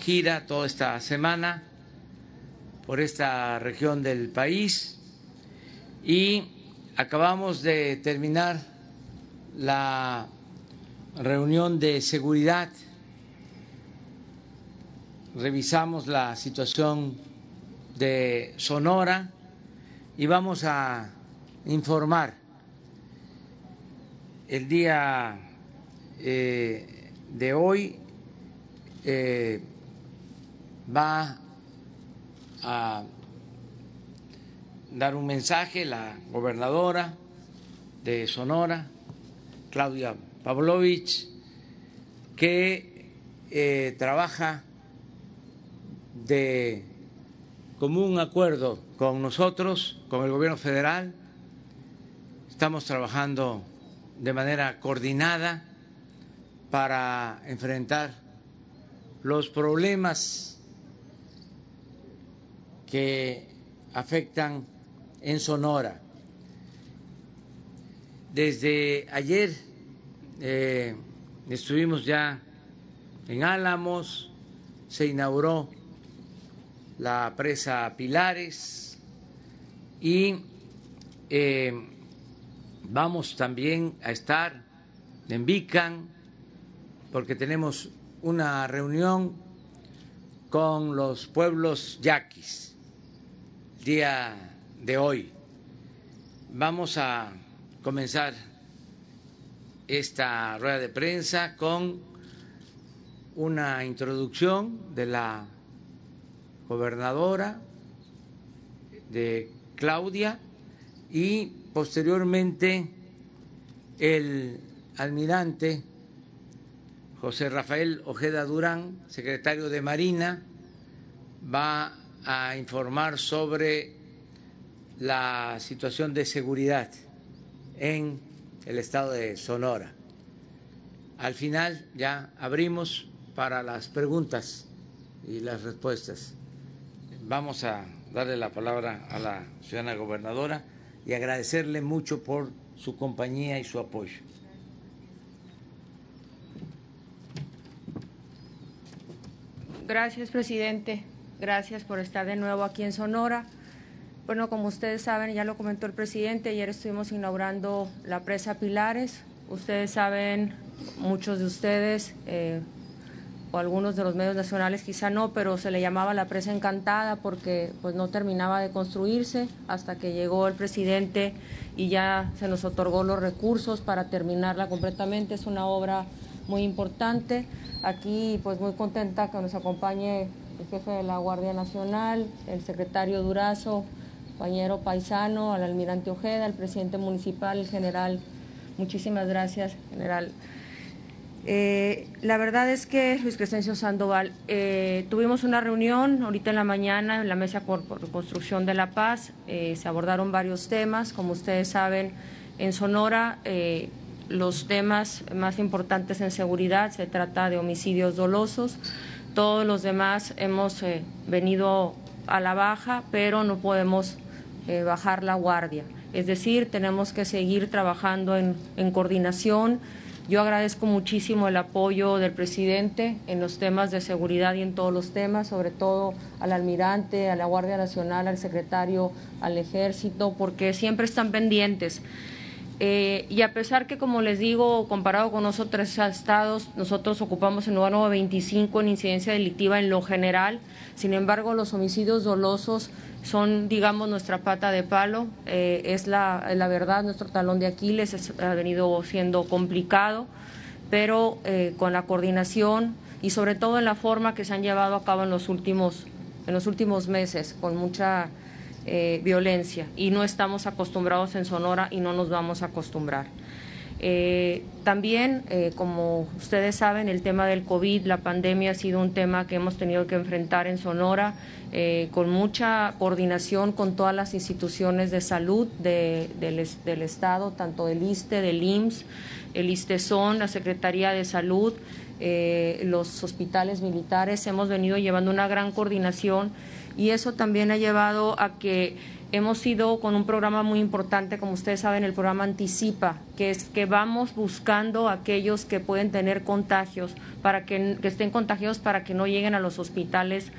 gira toda esta semana por esta región del país y acabamos de terminar la reunión de seguridad. Revisamos la situación de Sonora y vamos a informar el día eh, de hoy eh, va a dar un mensaje la gobernadora de Sonora, Claudia Pavlovich, que eh, trabaja de común acuerdo con nosotros, con el gobierno federal. Estamos trabajando de manera coordinada para enfrentar los problemas que afectan en Sonora. Desde ayer eh, estuvimos ya en Álamos, se inauguró la presa Pilares y eh, vamos también a estar en Vican porque tenemos una reunión con los pueblos yaquis día de hoy. Vamos a comenzar esta rueda de prensa con una introducción de la gobernadora de Claudia y posteriormente el almirante José Rafael Ojeda Durán, secretario de Marina, va a informar sobre la situación de seguridad en el estado de Sonora. Al final ya abrimos para las preguntas y las respuestas. Vamos a darle la palabra a la ciudadana gobernadora y agradecerle mucho por su compañía y su apoyo. Gracias, presidente. Gracias por estar de nuevo aquí en Sonora. Bueno, como ustedes saben, ya lo comentó el presidente, ayer estuvimos inaugurando la presa Pilares. Ustedes saben, muchos de ustedes, eh, o algunos de los medios nacionales quizá no, pero se le llamaba la presa encantada porque pues no terminaba de construirse hasta que llegó el presidente y ya se nos otorgó los recursos para terminarla completamente. Es una obra muy importante. Aquí pues muy contenta que nos acompañe el jefe de la Guardia Nacional, el secretario Durazo, compañero paisano, al almirante Ojeda, al presidente municipal, el general. Muchísimas gracias, general. Eh, la verdad es que, Luis Crescencio Sandoval, eh, tuvimos una reunión ahorita en la mañana en la Mesa por, por Reconstrucción de la Paz. Eh, se abordaron varios temas. Como ustedes saben, en Sonora los temas más importantes en seguridad se trata de homicidios dolosos. Todos los demás hemos venido a la baja, pero no podemos bajar la guardia. Es decir, tenemos que seguir trabajando en, en coordinación yo agradezco muchísimo el apoyo del presidente en los temas de seguridad y en todos los temas, sobre todo al almirante, a la Guardia Nacional, al secretario, al ejército, porque siempre están pendientes. Eh, y a pesar que, como les digo, comparado con otros estados, nosotros ocupamos el número 25 en incidencia delictiva en lo general, sin embargo, los homicidios dolosos son, digamos, nuestra pata de palo, eh, es la, la, verdad, nuestro talón de Aquiles, ha venido siendo complicado, pero eh, con la coordinación y sobre todo en la forma que se han llevado a cabo en los últimos, en los últimos meses, con mucha eh, violencia. Y no estamos acostumbrados en Sonora y no nos vamos a acostumbrar. Eh, también, eh, como ustedes saben, el tema del COVID, la pandemia ha sido un tema que hemos tenido que enfrentar en Sonora con mucha coordinación con todas las instituciones de salud del, del, Estado, tanto del ISTE, del IMSS, el ISTESON, la Secretaría de Salud, los hospitales militares. Hemos venido llevando una gran coordinación y eso también ha llevado a que hemos ido con un programa muy importante, como ustedes saben, el programa Anticipa, que es que vamos buscando a aquellos que pueden tener contagios, para que, que estén contagiados para que no lleguen a los hospitales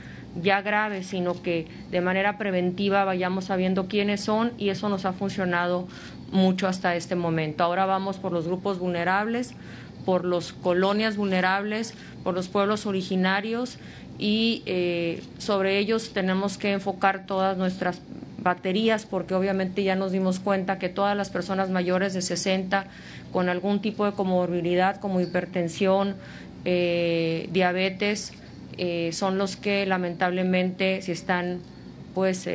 ya graves, sino que de manera preventiva vayamos sabiendo quiénes son y eso nos ha funcionado mucho hasta este momento. Ahora vamos por los grupos vulnerables, por las colonias vulnerables, por los pueblos originarios y eh, sobre ellos tenemos que enfocar todas nuestras baterías porque obviamente ya nos dimos cuenta que todas las personas mayores de 60 con algún tipo de comorbilidad como hipertensión, eh, diabetes, eh, son los que lamentablemente si están pues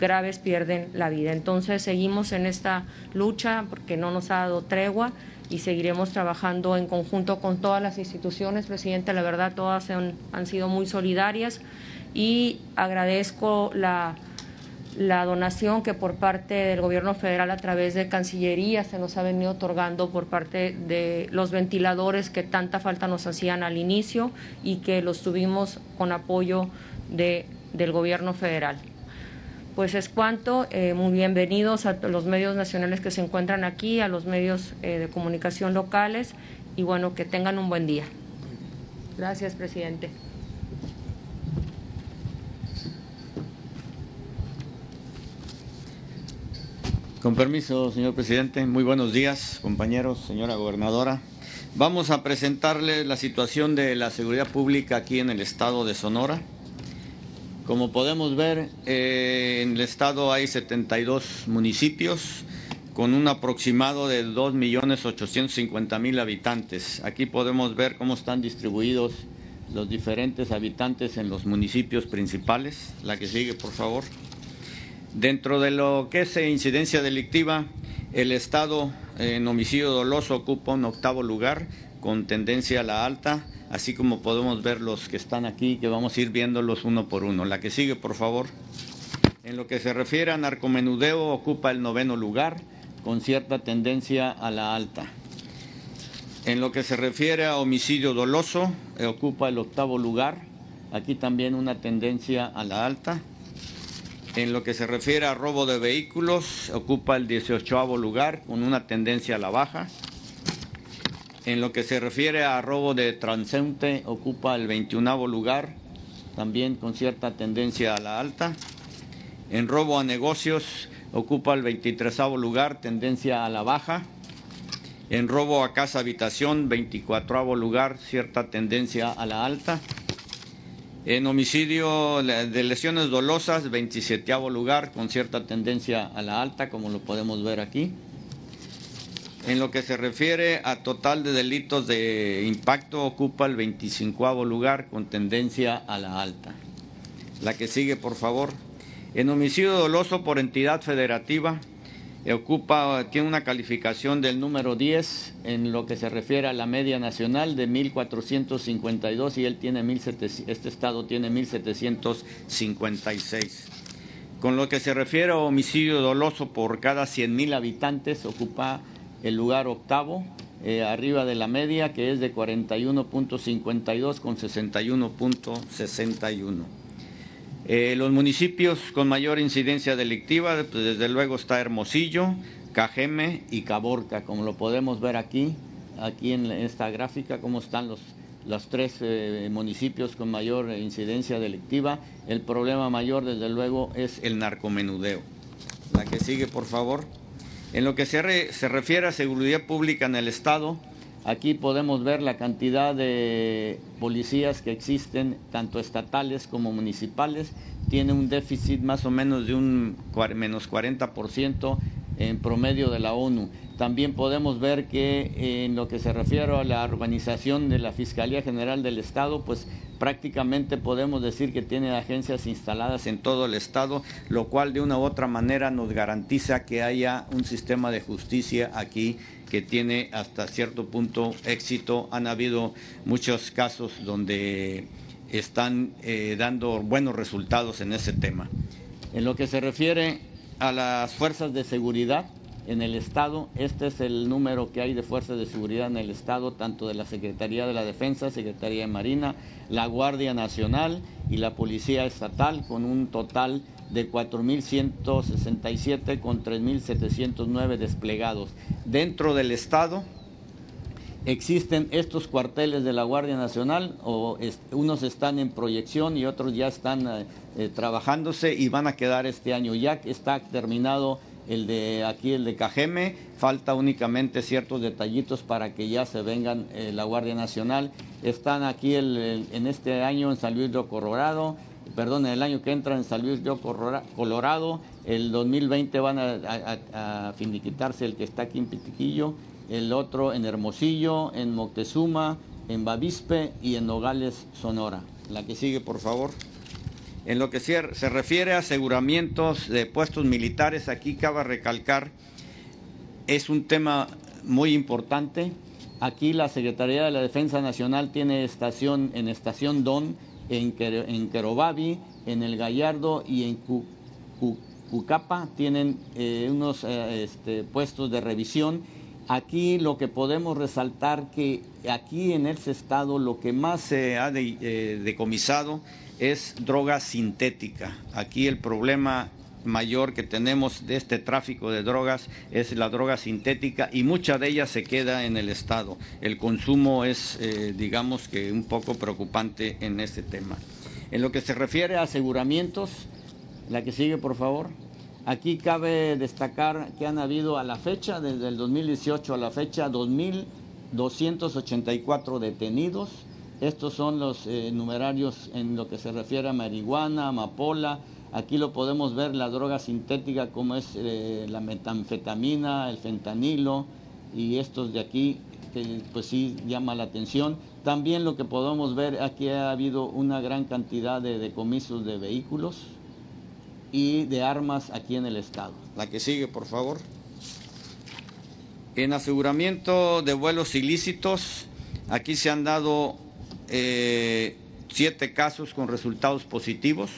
graves pierden la vida. Entonces seguimos en esta lucha porque no nos ha dado tregua y seguiremos trabajando en conjunto con todas las instituciones. Presidente, la verdad, todas han, sido muy solidarias y agradezco la, donación que por parte del Gobierno federal a través de Cancillería se nos ha venido otorgando por parte de los ventiladores que tanta falta nos hacían al inicio y que los tuvimos con apoyo de, del Gobierno federal pues es cuanto. Eh, muy bienvenidos a los medios nacionales que se encuentran aquí, a los medios eh, de comunicación locales y bueno, que tengan un buen día. Gracias, presidente. Con permiso, señor presidente. Muy buenos días, compañeros, señora gobernadora. Vamos a presentarle la situación de la seguridad pública aquí en el estado de Sonora. Como podemos ver, eh, en el estado hay 72 municipios con un aproximado de 2.850.000 habitantes. Aquí podemos ver cómo están distribuidos los diferentes habitantes en los municipios principales. La que sigue, por favor. Dentro de lo que es incidencia delictiva, el Estado en homicidio doloso ocupa un octavo lugar con tendencia a la alta así como podemos ver los que están aquí, que vamos a ir viéndolos uno por uno. La que sigue, por favor. En lo que se refiere a narcomenudeo, ocupa el noveno lugar, con cierta tendencia a la alta. En lo que se refiere a homicidio doloso, eh, ocupa el octavo lugar, aquí también una tendencia a la alta. En lo que se refiere a robo de vehículos, ocupa el 18 lugar, con una tendencia a la baja. En lo que se refiere a robo de transeúnte, ocupa el 21 lugar, también con cierta tendencia a la alta. En robo a negocios, ocupa el 23 lugar, tendencia a la baja. En robo a casa habitación, 24 lugar, cierta tendencia a la alta. En homicidio de lesiones dolosas, 27 lugar, con cierta tendencia a la alta, como lo podemos ver aquí. En lo que se refiere a total de delitos de impacto, ocupa el 25 lugar con tendencia a la alta. La que sigue, por favor. En homicidio doloso por entidad federativa, ocupa, tiene una calificación del número 10 en lo que se refiere a la media nacional de 1.452 y él tiene este estado tiene 1.756. Con lo que se refiere a homicidio doloso por cada 100.000 habitantes, ocupa el lugar octavo, eh, arriba de la media, que es de 41.52 con 61.61. Eh, los municipios con mayor incidencia delictiva, pues, desde luego está Hermosillo, Cajeme y Caborca, como lo podemos ver aquí, aquí en esta gráfica, cómo están los, los tres eh, municipios con mayor incidencia delictiva. El problema mayor, desde luego, es el narcomenudeo. La que sigue, por favor. En lo que se, refiere a seguridad pública en el Estado, aquí podemos ver la cantidad de policías que existen, tanto estatales como municipales. Tiene un déficit más o menos de un menos 40% en promedio de la ONU. También podemos ver que en lo que se refiere a la urbanización de la Fiscalía General del Estado, pues prácticamente podemos decir que tiene agencias instaladas en todo el estado, lo cual de una u otra manera nos garantiza que haya un sistema de justicia aquí que tiene hasta cierto punto éxito. Han habido muchos casos donde están eh, dando buenos resultados en ese tema. En lo que se refiere a las fuerzas de seguridad, en el Estado. Este es el número que hay de fuerzas de seguridad en el Estado, tanto de la Secretaría de la Defensa, Secretaría de Marina, la Guardia Nacional y la Policía Estatal, con un total de 4.167 con 3.709 desplegados. Dentro del Estado existen estos cuarteles de la Guardia Nacional, o unos están en proyección y otros ya están eh, eh, trabajándose y van a quedar este año. Ya está terminado el de aquí, el de Cajeme, falta únicamente ciertos detallitos para que ya se vengan eh, la Guardia Nacional. Están aquí en este año en San Luis de Colorado, perdón, el año que entra en San Luis de Colorado, el 2020 van a, a, finiquitarse el que está aquí en Pitiquillo, el otro en Hermosillo, en Moctezuma, en Bavispe y en Nogales, Sonora. La que sigue, por favor. En lo que se refiere a aseguramientos de puestos militares, aquí cabe recalcar, es un tema muy importante. Aquí la Secretaría de la Defensa Nacional tiene estación en Estación Don, en, en Querobabi, en El Gallardo y en Cucapa tienen eh, unos eh, este, puestos de revisión. Aquí lo que podemos resaltar que aquí en ese estado lo que más se ha eh, decomisado es droga sintética. Aquí el problema mayor que tenemos de este tráfico de drogas es la droga sintética y mucha de ella se queda en el Estado. El consumo es, eh, digamos que, un poco preocupante en este tema. En lo que se refiere a aseguramientos, la que sigue, por favor. Aquí cabe destacar que han habido a la fecha, desde el 2018 a la fecha, 2.284 detenidos estos son los eh, numerarios en lo que se refiere a marihuana, amapola. Aquí lo podemos ver, la droga sintética como es eh, la metanfetamina, el fentanilo y estos de aquí que pues sí llama la atención. También lo que podemos ver, aquí ha habido una gran cantidad de decomisos de vehículos y de armas aquí en el estado. La que sigue, por favor. En aseguramiento de vuelos ilícitos, aquí se han dado eh, siete casos con resultados positivos,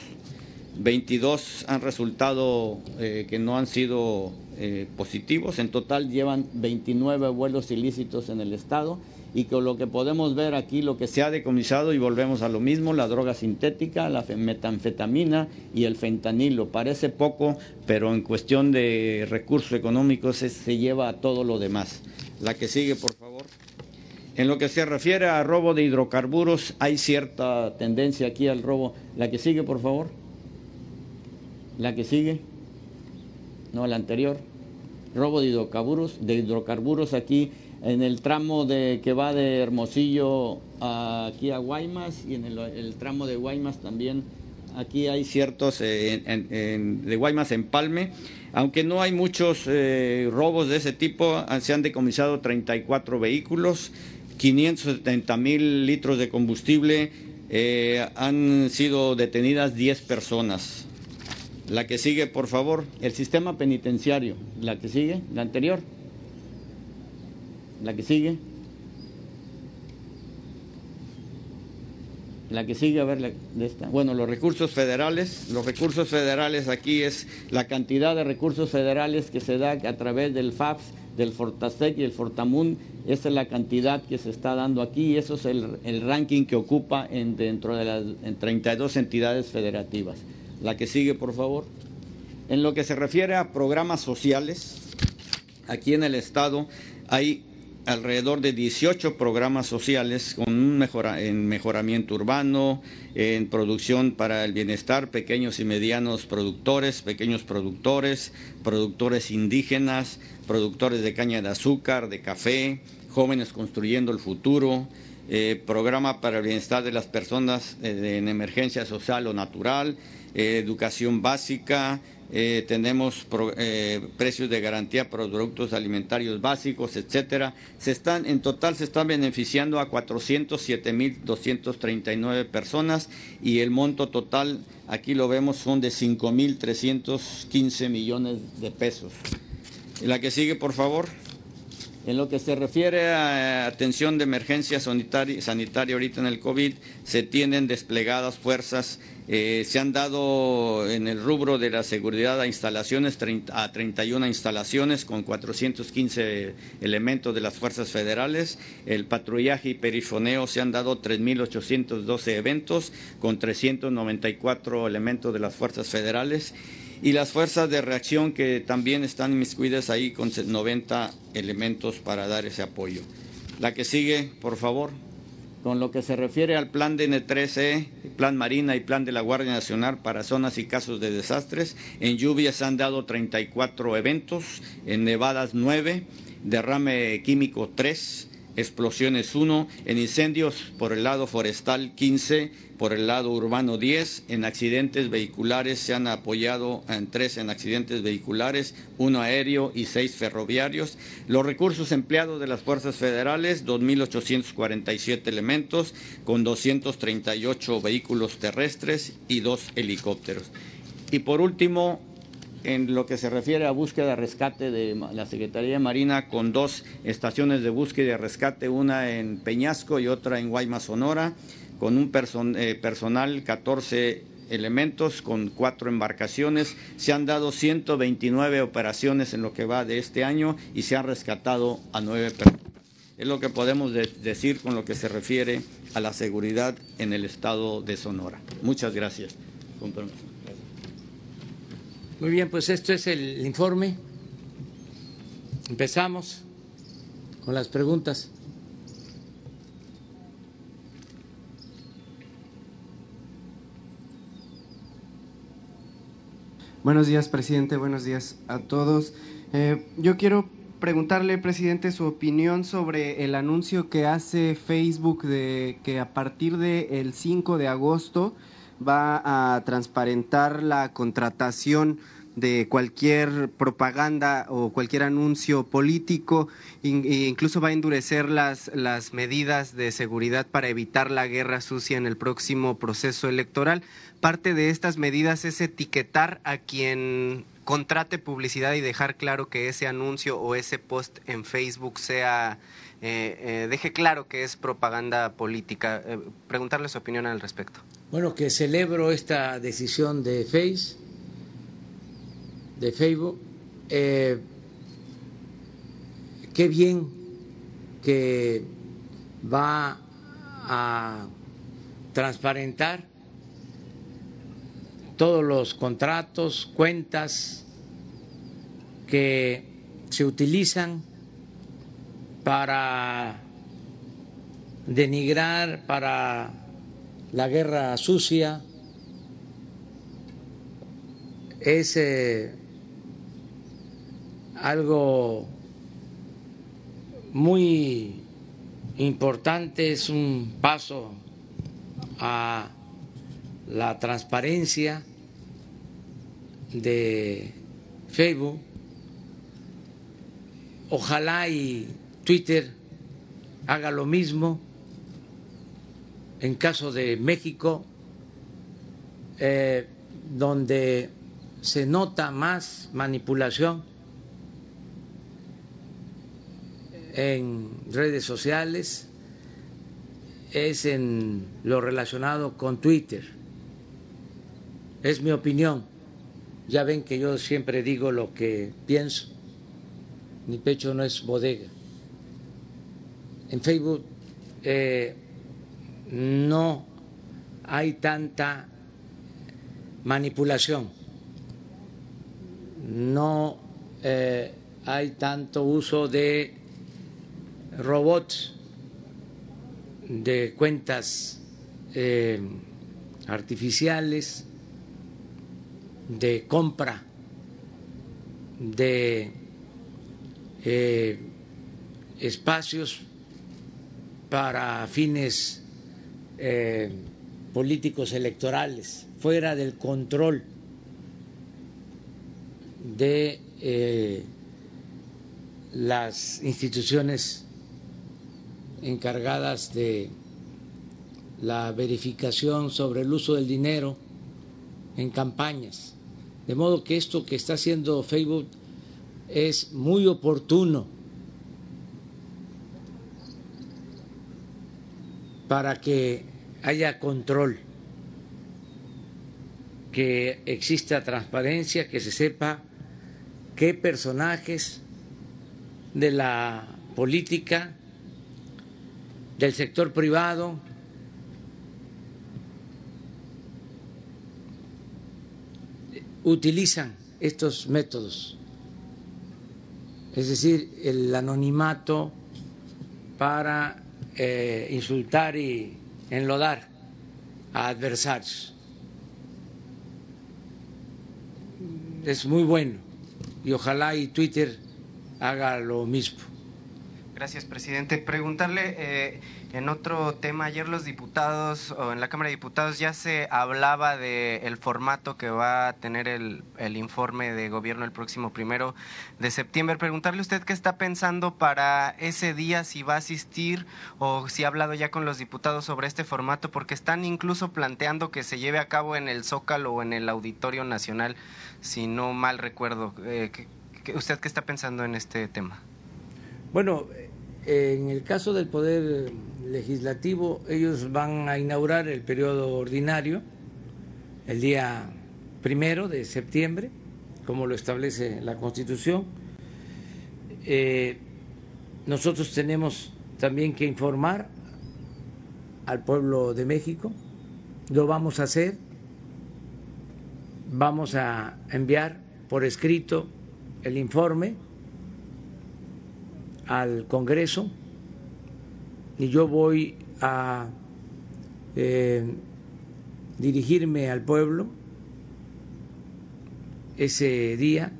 22 han resultado eh, que no han sido eh, positivos, en total llevan 29 vuelos ilícitos en el estado y con lo que podemos ver aquí, lo que se ha decomisado y volvemos a lo mismo, la droga sintética, la metanfetamina y el fentanilo. Parece poco, pero en cuestión de recursos económicos se lleva a todo lo demás. La que sigue, por favor. En lo que se refiere a robo de hidrocarburos, hay cierta tendencia aquí al robo. La que sigue, por favor. La que sigue. No, la anterior. Robo de hidrocarburos, de hidrocarburos aquí en el tramo de que va de Hermosillo aquí a Guaymas y en el, tramo de Guaymas también aquí hay ciertos eh, de Guaymas en Palme, aunque no hay muchos eh, robos de ese tipo, se han decomisado 34 vehículos, 570 mil litros de combustible, eh, han sido detenidas 10 personas. La que sigue, por favor, el sistema penitenciario. La que sigue, la anterior. La que sigue. La que sigue, a ver, de esta. Bueno, los recursos federales. Los recursos federales aquí es la cantidad de recursos federales que se da a través del FAPS del Fortasec y el Fortamun, esa es la cantidad que se está dando aquí y eso es el, ranking que ocupa en, dentro de las en 32 entidades federativas. La que sigue, por favor. En lo que se refiere a programas sociales, aquí en el Estado hay alrededor de 18 programas sociales con un en mejoramiento urbano, en producción para el bienestar, pequeños y medianos productores, pequeños productores, productores indígenas, productores de caña de azúcar, de café, jóvenes construyendo el futuro, eh, programa para el bienestar de las personas eh, en emergencia social o natural, eh, educación básica, eh, tenemos eh, precios de garantía para productos alimentarios básicos, etcétera. Se están, en total se están beneficiando a 407.239 personas y el monto total, aquí lo vemos, son de 5.315 millones de pesos. La que sigue, por favor. En lo que se refiere a atención de emergencia sanitaria, sanitaria ahorita en el COVID, se tienen desplegadas fuerzas, eh, se han dado en el rubro de la seguridad a instalaciones, a 31 instalaciones con 415 elementos de las fuerzas federales, el patrullaje y perifoneo se han dado 3.812 eventos con 394 elementos de las fuerzas federales y las fuerzas de reacción que también están inmiscuidas ahí con 90 elementos para dar ese apoyo. La que sigue, por favor. Con lo que se refiere al plan de N13, plan Marina y plan de la Guardia Nacional para zonas y casos de desastres, en lluvias se han dado 34 eventos, en nevadas 9, derrame químico 3, explosiones 1, en incendios por el lado forestal 15, por el lado urbano 10, en accidentes vehiculares se han apoyado en 3 en accidentes vehiculares, 1 aéreo y 6 ferroviarios. Los recursos empleados de las fuerzas federales, 2.847 elementos, con 238 vehículos terrestres y 2 helicópteros. Y por último, en lo que se refiere a búsqueda rescate de la Secretaría de Marina con dos estaciones de búsqueda y rescate, una en Peñasco y otra en Guaymas, Sonora, con un eh, personal 14 elementos con cuatro embarcaciones. Se han dado 129 operaciones en lo que va de este año y se han rescatado a nueve personas. Es lo que podemos decir con lo que se refiere a la seguridad en el estado de Sonora. Muchas gracias. Muy bien, pues esto es el informe. Empezamos con las preguntas. Buenos días, presidente. Buenos días a todos. Eh, yo quiero preguntarle, presidente, su opinión sobre el anuncio que hace Facebook de que a partir del 5 de agosto va a transparentar la contratación de cualquier propaganda o cualquier anuncio político, e incluso va a endurecer las, las medidas de seguridad para evitar la guerra sucia en el próximo proceso electoral. Parte de estas medidas es etiquetar a quien contrate publicidad y dejar claro que ese anuncio o ese post en Facebook sea eh, eh, deje claro que es propaganda política. Eh, preguntarle su opinión al respecto. Bueno, que celebro esta decisión de Face, de Facebook. qué bien que va a transparentar todos los contratos, cuentas que se utilizan para denigrar, para la guerra sucia, es eh, algo muy importante, es un paso a la transparencia de Facebook. Ojalá y Twitter haga lo mismo. En caso de México, eh, donde se nota más manipulación en redes sociales, es en lo relacionado con Twitter. Es mi opinión. Ya ven que yo siempre digo lo que pienso. Mi pecho no es bodega en Facebook eh, no hay tanta manipulación, no eh, hay tanto uso de robots, de cuentas eh, artificiales, de compra de espacios para fines eh, políticos electorales, fuera del control de eh, las instituciones encargadas de la verificación sobre el uso del dinero en campañas. De modo que esto que está haciendo Facebook es muy oportuno para que haya control, que exista transparencia, que se sepa qué personajes de la política, del sector privado, utilizan estos métodos, es decir, el anonimato para eh, insultar y enlodar a adversarios. Es muy bueno y ojalá y Twitter haga lo mismo. Gracias, presidente. Preguntarle eh, en otro tema, ayer los diputados o en la Cámara de Diputados ya se hablaba del el formato que va a tener el, el, informe de gobierno el próximo primero de septiembre. Preguntarle usted qué está pensando para ese día, si va a asistir o si ha hablado ya con los diputados sobre este formato, porque están incluso planteando que se lleve a cabo en el Zócalo o en el Auditorio Nacional, si no mal recuerdo. Eh, ¿Usted qué está pensando en este tema? Bueno, en el caso del Poder Legislativo, ellos van a inaugurar el periodo ordinario el día primero de septiembre, como lo establece la Constitución. Eh, nosotros tenemos también que informar al pueblo de México, lo vamos a hacer, vamos a enviar por escrito el informe al Congreso y yo voy a eh, dirigirme al pueblo ese día,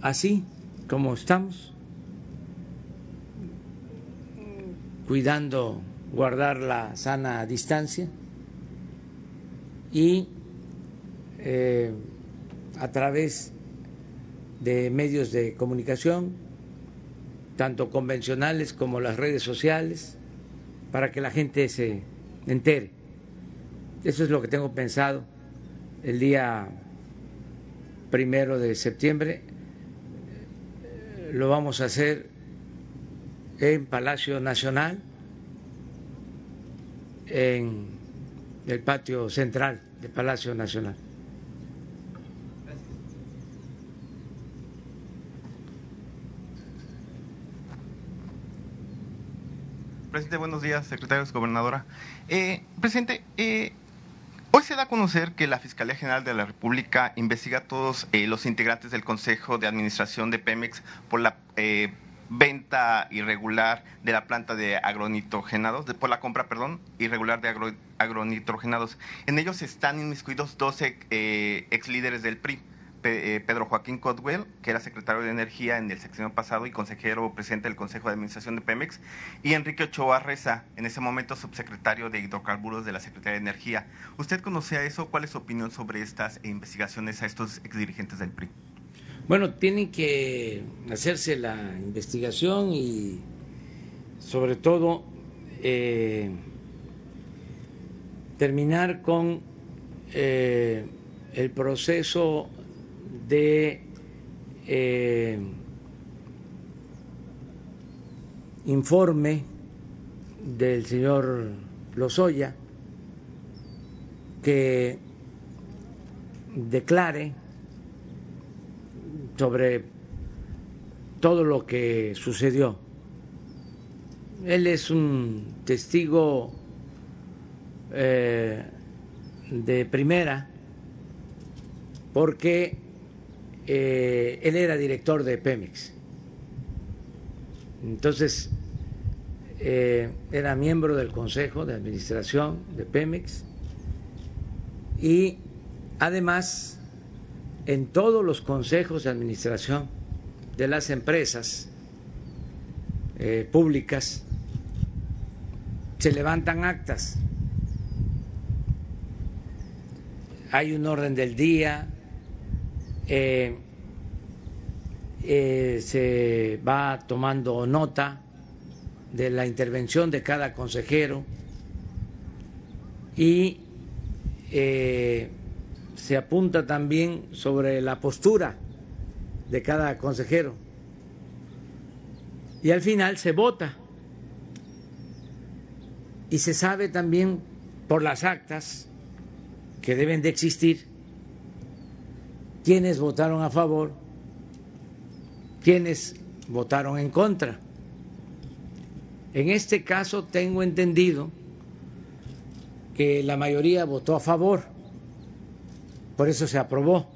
así como estamos, cuidando guardar la sana distancia y eh, a través de medios de comunicación, tanto convencionales como las redes sociales, para que la gente se entere. Eso es lo que tengo pensado el día primero de septiembre. Lo vamos a hacer en Palacio Nacional, en el patio central del Palacio Nacional. Presidente, buenos días, secretarios, gobernadora. Eh, presidente, eh, hoy se da a conocer que la Fiscalía General de la República investiga a todos eh, los integrantes del Consejo de Administración de Pemex por la eh, venta irregular de la planta de agronitrogenados, de, por la compra, perdón, irregular de agro, agronitrogenados. En ellos están inmiscuidos 12 eh, ex líderes del PRI. Eh, Pedro Joaquín Codwell, que era secretario de Energía en el sexenio pasado y consejero presidente del Consejo de Administración de Pemex, y Enrique Ochoa Reza, en ese momento subsecretario de Hidrocarburos de la Secretaría de Energía. ¿Usted conocía eso? ¿Cuál es su opinión sobre estas investigaciones a estos exdirigentes del PRI? Bueno, tiene que hacerse la investigación y sobre todo eh, terminar con eh, el proceso de eh, informe del señor Lozoya que declare sobre todo lo que sucedió. Él es un testigo eh, de primera porque eh, él era director de Pemex. Entonces, eh, era miembro del Consejo de Administración de Pemex y además en todos los consejos de administración de las empresas eh, públicas se levantan actas. Hay un orden del día, eh, eh, se va tomando nota de la intervención de cada consejero y eh, se apunta también sobre la postura de cada consejero. Y al final se vota. Y se sabe también por las actas que deben de existir quiénes votaron a favor, quiénes votaron en contra. En este caso tengo entendido que la mayoría votó a favor, por eso se aprobó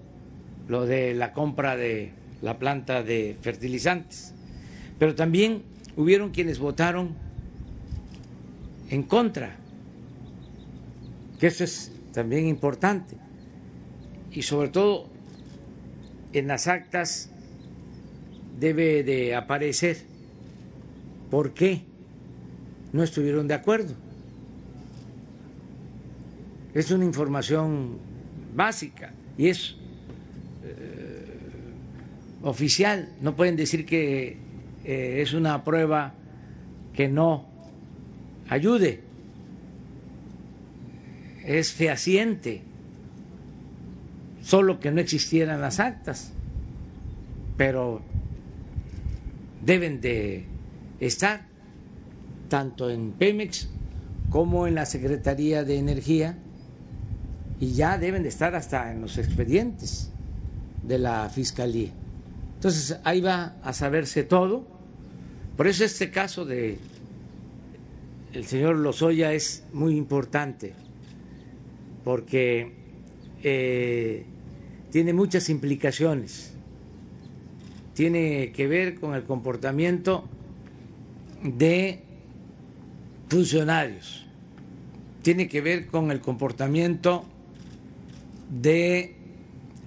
lo de la compra de la planta de fertilizantes. Pero también hubieron quienes votaron en contra, que eso es también importante. Y sobre todo en las actas debe de aparecer por qué no estuvieron de acuerdo. Es una información básica y es eh, oficial. No pueden decir que eh, es una prueba que no ayude. Es fehaciente, solo que no existieran las actas, pero deben de estar tanto en Pemex como en la Secretaría de Energía y ya deben de estar hasta en los expedientes de la Fiscalía. Entonces ahí va a saberse todo. Por eso este caso de el señor Lozoya es muy importante, porque eh, tiene muchas implicaciones. Tiene que ver con el comportamiento de funcionarios, tiene que ver con el comportamiento de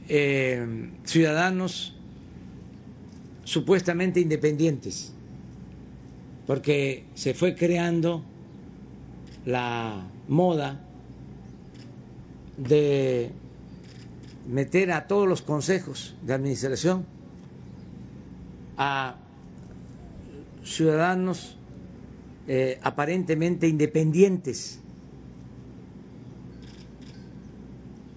eh, ciudadanos supuestamente independientes, porque se fue creando la moda de meter a todos los consejos de administración a ciudadanos eh, aparentemente independientes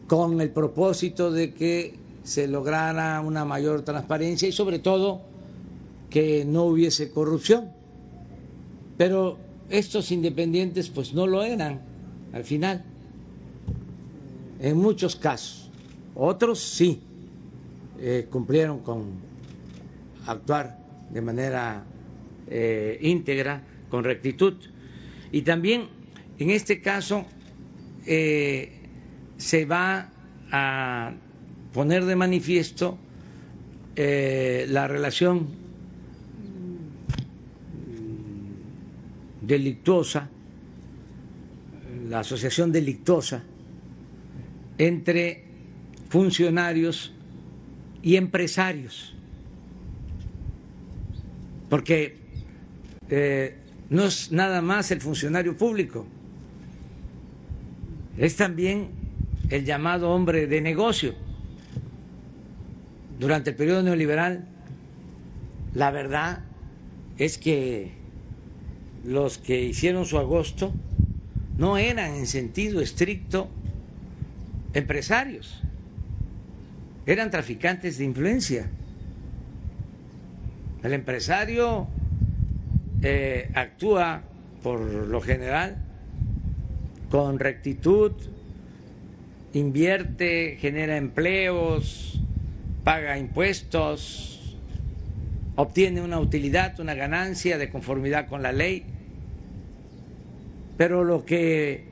con el propósito de que se lograra una mayor transparencia y sobre todo que no hubiese corrupción. Pero estos independientes pues no lo eran al final, en muchos casos. Otros sí eh, cumplieron con actuar de manera eh, íntegra, con rectitud. Y también en este caso eh, se va a poner de manifiesto la relación delictuosa, la asociación delictuosa entre funcionarios y empresarios. Porque eh, no es nada más el funcionario público, es también el llamado hombre de negocio. Durante el periodo neoliberal, la verdad es que los que hicieron su agosto no eran en sentido estricto empresarios, eran traficantes de influencia. El empresario eh, actúa por lo general con rectitud, invierte, genera empleos, paga impuestos, obtiene una utilidad, una ganancia de conformidad con la ley. Pero lo que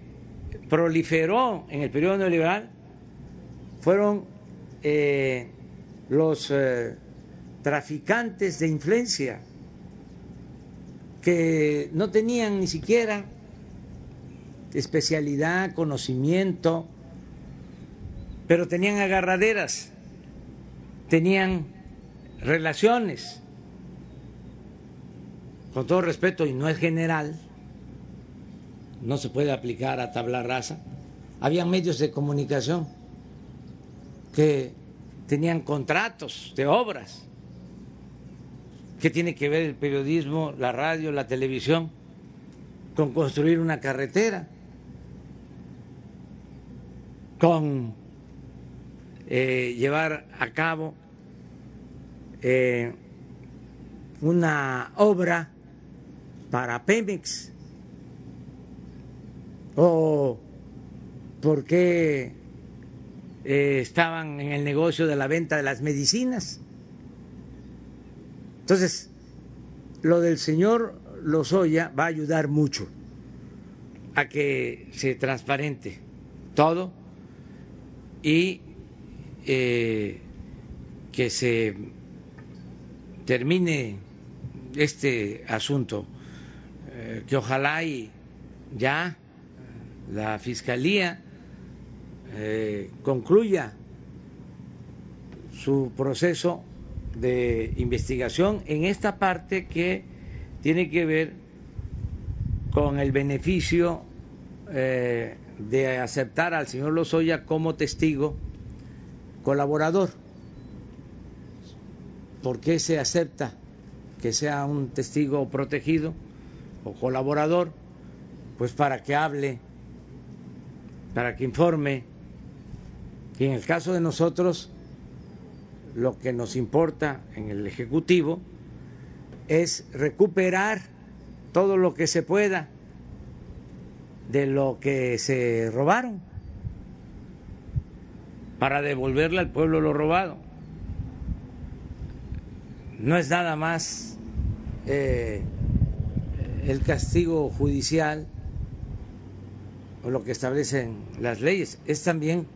proliferó en el periodo neoliberal fueron eh, los eh, traficantes de influencia que no tenían ni siquiera especialidad, conocimiento, pero tenían agarraderas, tenían relaciones, con todo respeto, y no es general, no se puede aplicar a tabla rasa, había medios de comunicación que tenían contratos de obras. ¿Qué tiene que ver el periodismo, la radio, la televisión con construir una carretera? Con eh, llevar a cabo eh, una obra para Pemex o por qué eh, estaban en el negocio de la venta de las medicinas. Entonces, lo del señor Lozoya va a ayudar mucho a que se transparente todo y eh, que se termine este asunto, eh, que ojalá y ya la Fiscalía eh, concluya su proceso de investigación en esta parte que tiene que ver con el beneficio eh, de aceptar al señor Lozoya como testigo colaborador. ¿Por qué se acepta que sea un testigo protegido o colaborador? Pues para que hable, para que informe. Y en el caso de nosotros, lo que nos importa en el Ejecutivo es recuperar todo lo que se pueda de lo que se robaron para devolverle al pueblo lo robado. No es nada más eh, el castigo judicial o lo que establecen las leyes, es también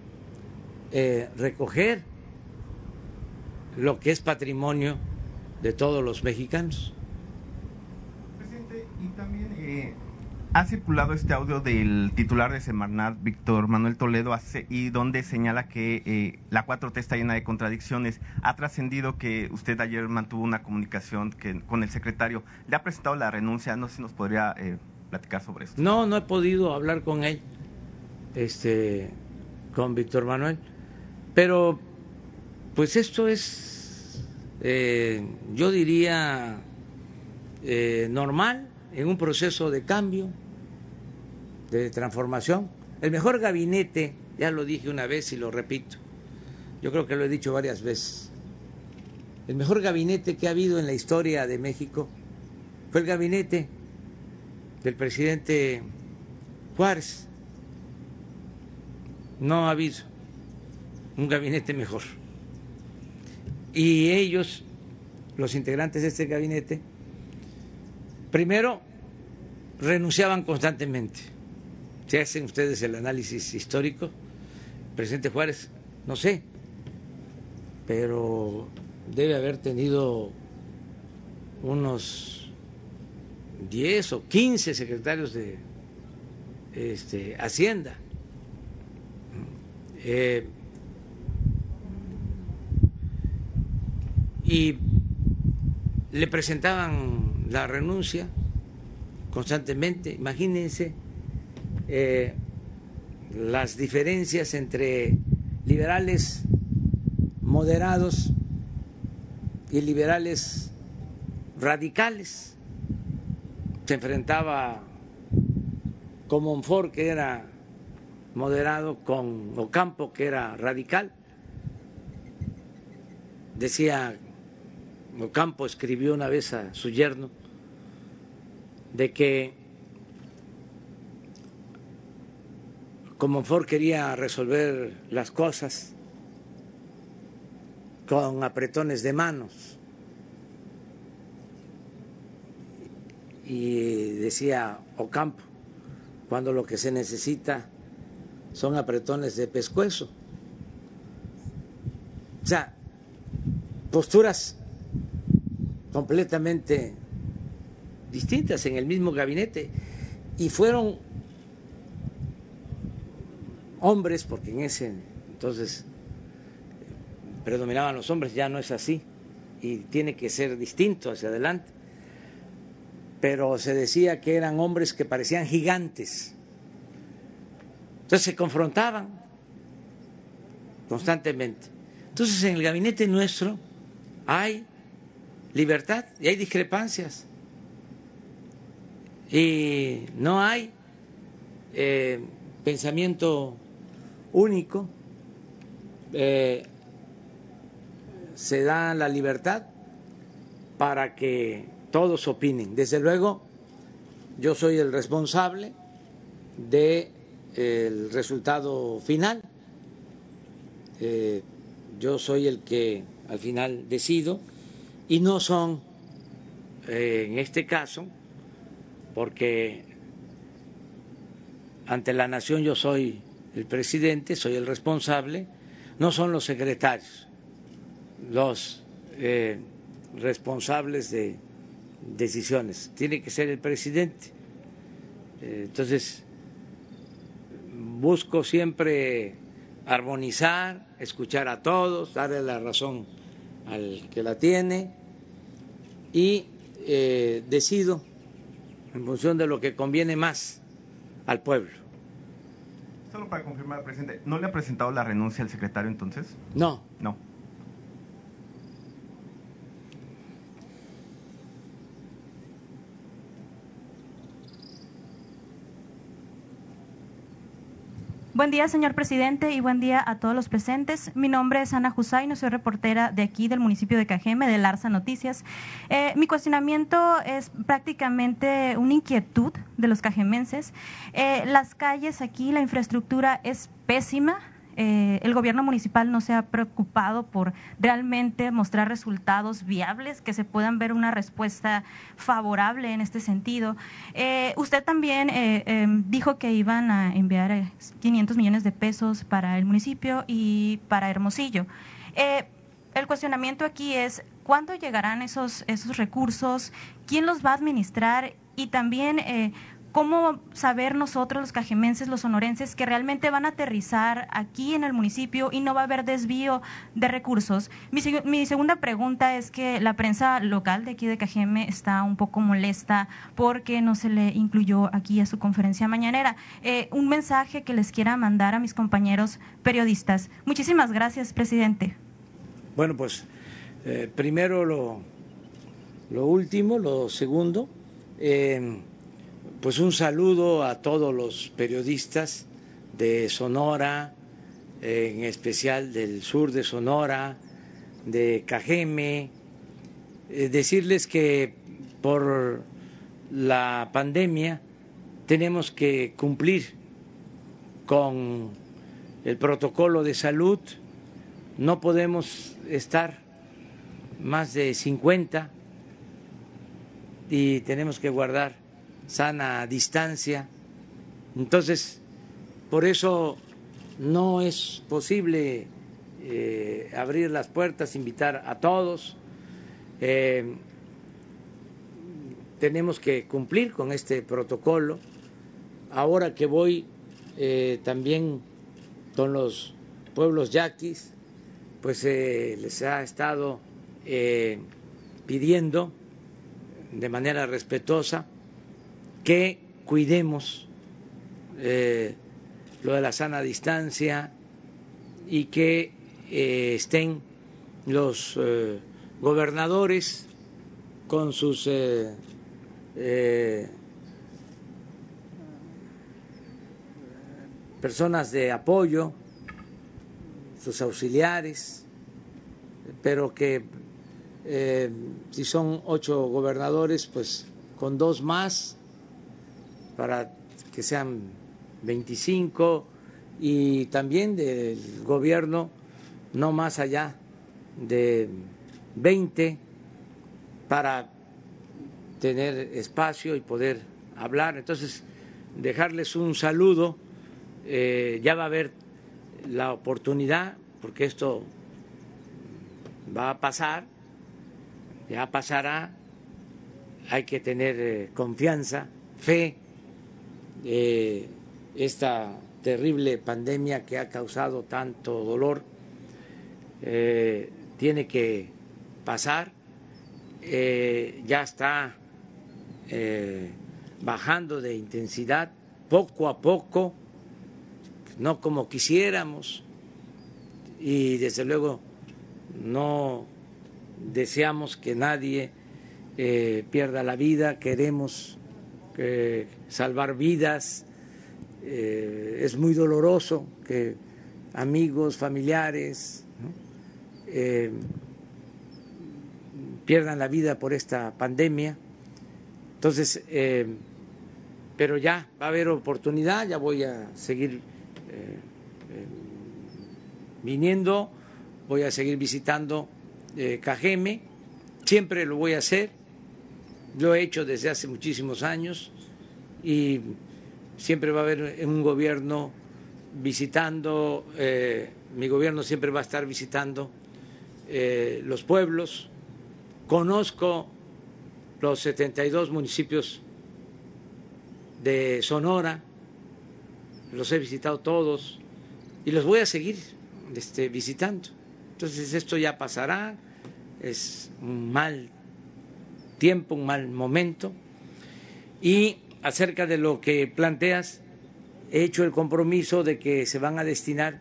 eh, recoger lo que es patrimonio de todos los mexicanos. Presidente, y también eh, ha circulado este audio del titular de Semarnat, Víctor Manuel Toledo, y donde señala que eh, la 4T está llena de contradicciones. Ha trascendido que usted ayer mantuvo una comunicación que, con el secretario. ¿Le ha presentado la renuncia? No sé si nos podría eh, platicar sobre esto. No, no he podido hablar con él, este, con Víctor Manuel, pero pues esto es, eh, yo diría, normal en un proceso de cambio de transformación. El mejor gabinete, ya lo dije una vez y lo repito, yo creo que lo he dicho varias veces, el mejor gabinete que ha habido en la historia de México fue el gabinete del presidente Juárez. No ha habido un gabinete mejor. Y ellos, los integrantes de este gabinete, primero renunciaban constantemente si hacen ustedes el análisis histórico, presidente Juárez, no sé, pero debe haber tenido unos 10 o 15 secretarios de este, Hacienda. Eh, y le presentaban la renuncia constantemente, imagínense eh, las diferencias entre liberales moderados y liberales radicales. Se enfrentaba con Monfort, que era moderado, con Ocampo, que era radical. Decía, Ocampo escribió una vez a su yerno, de que como Ford quería resolver las cosas con apretones de manos. Y decía Ocampo, cuando lo que se necesita son apretones de pescuezo. O sea, posturas completamente distintas en el mismo gabinete y fueron hombres, porque en ese entonces predominaban los hombres, ya no es así y tiene que ser distinto hacia adelante. Pero se decía que eran hombres que parecían gigantes. Entonces se confrontaban constantemente. Entonces en el gabinete nuestro hay libertad y hay discrepancias. Y no hay eh, pensamiento único, eh, se da la libertad para que todos opinen. Desde luego, yo soy el responsable de el resultado final. Eh, yo soy el que al final decido y no son, eh, en este caso, porque ante la nación yo soy el presidente, soy el responsable, no son los secretarios los eh, responsables de decisiones, tiene que ser el presidente. Eh, entonces, busco siempre armonizar, escuchar a todos, darle la razón al que la tiene y eh, decido en función de lo que conviene más al pueblo. Solo para confirmar, presidente, ¿no le ha presentado la renuncia al secretario entonces? No. No. Buen día, señor presidente, y buen día a todos los presentes. Mi nombre es Ana Jusaino, soy reportera de aquí del municipio de Cajeme, de Larza Noticias. Eh, mi cuestionamiento es prácticamente una inquietud de los cajemenses. Eh, las calles aquí, la infraestructura es pésima, eh, el gobierno municipal no se ha preocupado por realmente mostrar resultados viables, que se puedan ver una respuesta favorable en este sentido. Eh, usted también eh, em, dijo que iban a enviar 500 millones de pesos para el municipio y para Hermosillo. el cuestionamiento aquí es, ¿cuándo llegarán esos, esos recursos? ¿Quién los va a administrar? Y también ¿Cómo saber nosotros, los cajemenses, los sonorenses, que realmente van a aterrizar aquí en el municipio y no va a haber desvío de recursos? Mi, segunda pregunta es que la prensa local de aquí de Cajeme está un poco molesta porque no se le incluyó aquí a su conferencia mañanera. Eh, un mensaje que les quiera mandar a mis compañeros periodistas. Muchísimas gracias, presidente. Bueno, pues eh, primero lo, lo último, lo segundo. Eh, pues un saludo a todos los periodistas de Sonora, en especial del sur de Sonora, de Cajeme, eh, decirles que por la pandemia tenemos que cumplir con el protocolo de salud, no podemos estar más de 50 y tenemos que guardar sana distancia. Entonces, por eso no es posible eh, abrir las puertas, invitar a todos. Eh, tenemos que cumplir con este protocolo. Ahora que voy eh, también con los pueblos yaquis, pues les ha estado pidiendo de manera respetuosa que cuidemos eh, lo de la sana distancia y que eh, estén los eh, gobernadores con sus personas de apoyo, sus auxiliares, pero que si son ocho gobernadores, pues con dos más para que sean 25 y también del gobierno no más allá de 20 para tener espacio y poder hablar. Entonces, dejarles un saludo, eh, ya va a haber la oportunidad, porque esto va a pasar, ya pasará, hay que tener eh, confianza, fe eh, esta terrible pandemia que ha causado tanto dolor eh, tiene que pasar, eh, ya está bajando de intensidad poco a poco, no como quisiéramos, y desde luego no deseamos que nadie pierda la vida, queremos salvar vidas. Eh, es muy doloroso que amigos, familiares eh, pierdan la vida por esta pandemia. Entonces, eh, pero ya va a haber oportunidad, ya voy a seguir viniendo, voy a seguir visitando Cajeme, siempre lo voy a hacer, lo he hecho desde hace muchísimos años y siempre va a haber un gobierno visitando, eh, mi gobierno siempre va a estar visitando eh, los pueblos, conozco los 72 municipios de Sonora, los he visitado todos y los voy a seguir este, visitando. Entonces esto ya pasará, es mal tiempo, un mal momento. Y acerca de lo que planteas, he hecho el compromiso de que se van a destinar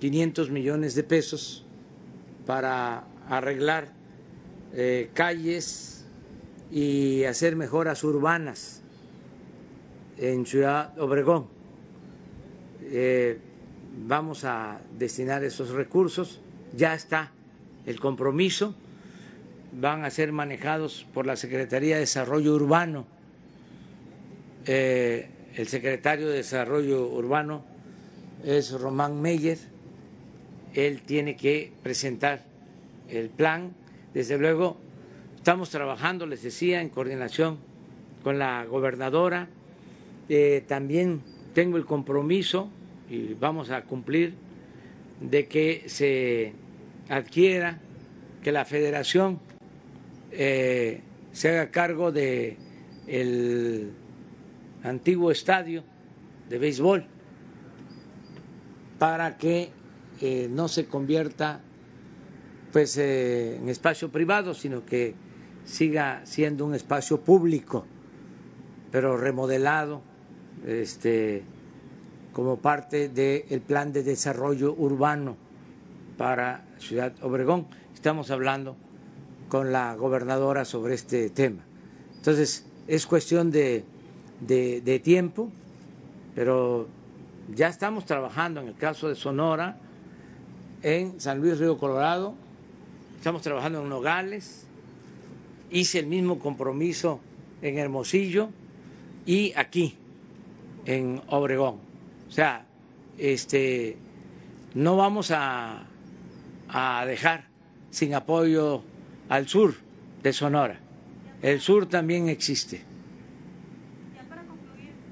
500 millones de pesos para arreglar eh, calles y hacer mejoras urbanas en Ciudad Obregón. Eh, vamos a destinar esos recursos, ya está el compromiso, van a ser manejados por la Secretaría de Desarrollo Urbano. Eh, el secretario de Desarrollo Urbano es Román Meyer, él tiene que presentar el plan. Desde luego, estamos trabajando, les decía, en coordinación con la gobernadora. Eh, también tengo el compromiso, y vamos a cumplir, de que se adquiera, que la federación eh, se haga cargo de el antiguo estadio de béisbol para que eh, no se convierta pues eh, en espacio privado, sino que siga siendo un espacio público, pero remodelado este, como parte del plan de desarrollo urbano para Ciudad Obregón. Estamos hablando con la gobernadora sobre este tema. Entonces, es cuestión de de, tiempo, pero ya estamos trabajando en el caso de Sonora, en San Luis Río Colorado, estamos trabajando en Nogales, hice el mismo compromiso en Hermosillo y aquí, en Obregón. O sea, este, no vamos a, a dejar sin apoyo al sur de Sonora. El sur también existe.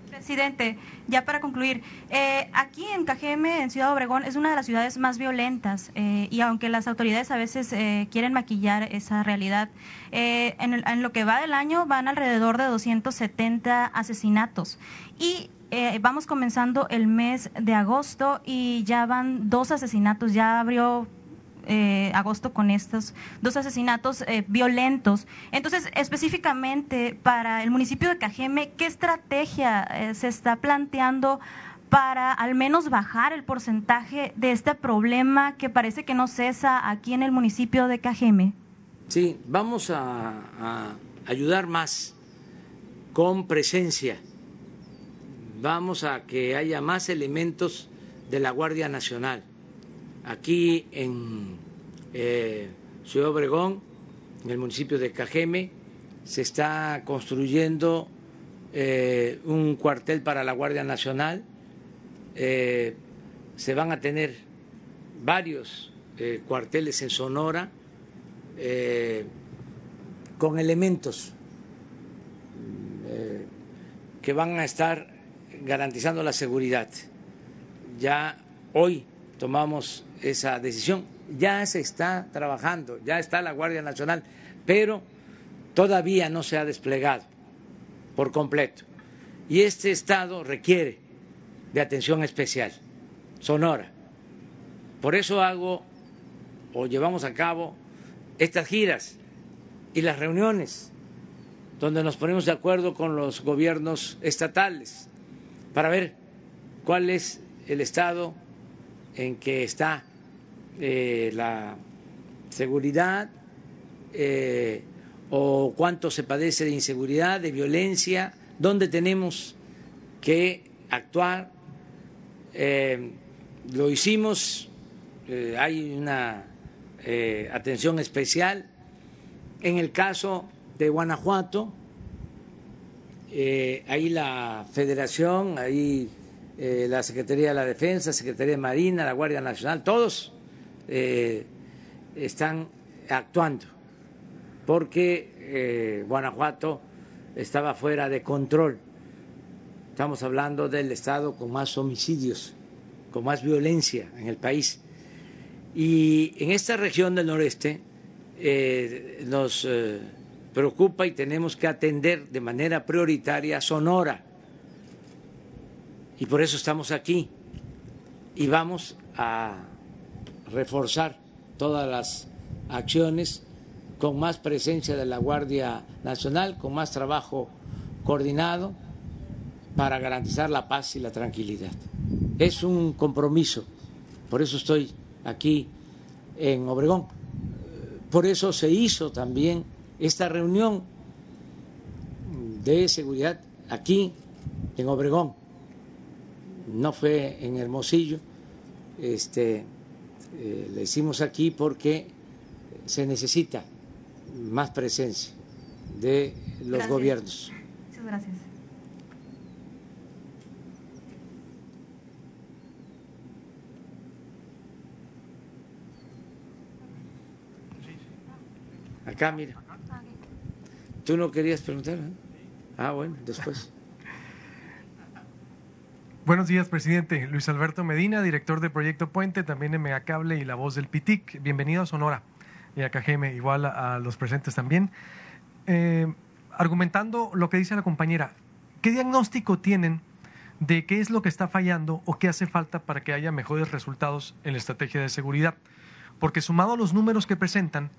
Presidente, ya para concluir, eh, aquí en Cajeme, en Ciudad Obregón, es una de las ciudades más violentas eh, y aunque las autoridades a veces eh, quieren maquillar esa realidad, en, en, lo que va del año van alrededor de 270 asesinatos y vamos comenzando el mes de agosto y ya van dos asesinatos, ya abrió eh, agosto con estos dos asesinatos eh, violentos. Entonces, específicamente para el municipio de Cajeme, ¿qué estrategia eh, se está planteando para al menos bajar el porcentaje de este problema que parece que no cesa aquí en el municipio de Cajeme? Sí, vamos a, a ayudar más con presencia. Vamos a que haya más elementos de la Guardia Nacional aquí en eh, Ciudad Obregón, en el municipio de Cajeme, se está construyendo eh, un cuartel para la Guardia Nacional. Eh, se van a tener varios cuarteles en Sonora con elementos que van a estar garantizando la seguridad. Ya hoy tomamos esa decisión. Ya se está trabajando, ya está la Guardia Nacional, pero todavía no se ha desplegado por completo. Y este estado requiere de atención especial, Sonora. Por eso hago o llevamos a cabo estas giras y las reuniones donde nos ponemos de acuerdo con los gobiernos estatales para ver cuál es el estado en que está eh, la seguridad eh, o cuánto se padece de inseguridad, de violencia, dónde tenemos que actuar. Eh, lo hicimos, hay una atención especial. En el caso de Guanajuato, eh, ahí la Federación, ahí eh, la Secretaría de la Defensa, Secretaría de Marina, la Guardia Nacional, todos eh, están actuando porque Guanajuato estaba fuera de control. Estamos hablando del estado con más homicidios, con más violencia en el país. Y en esta región del noreste nos preocupa y tenemos que atender de manera prioritaria Sonora. Y por eso estamos aquí. Y vamos a reforzar todas las acciones con más presencia de la Guardia Nacional, con más trabajo coordinado para garantizar la paz y la tranquilidad. Es un compromiso, por eso estoy aquí en Obregón. Por eso se hizo también esta reunión de seguridad aquí en Obregón. No fue en Hermosillo, este, eh, la hicimos aquí porque se necesita más presencia de los gobiernos. Muchas gracias. Acá, mira. ¿Tú no querías preguntar? Eh? Ah, bueno, después. Buenos días, presidente. Luis Alberto Medina, director de Proyecto Puente, también en Megacable y la voz del PITIC. Bienvenido a Sonora y a KGM, igual a, los presentes también. Eh, argumentando lo que dice la compañera, ¿qué diagnóstico tienen de qué es lo que está fallando o qué hace falta para que haya mejores resultados en la estrategia de seguridad? Porque sumado a los números que presentan,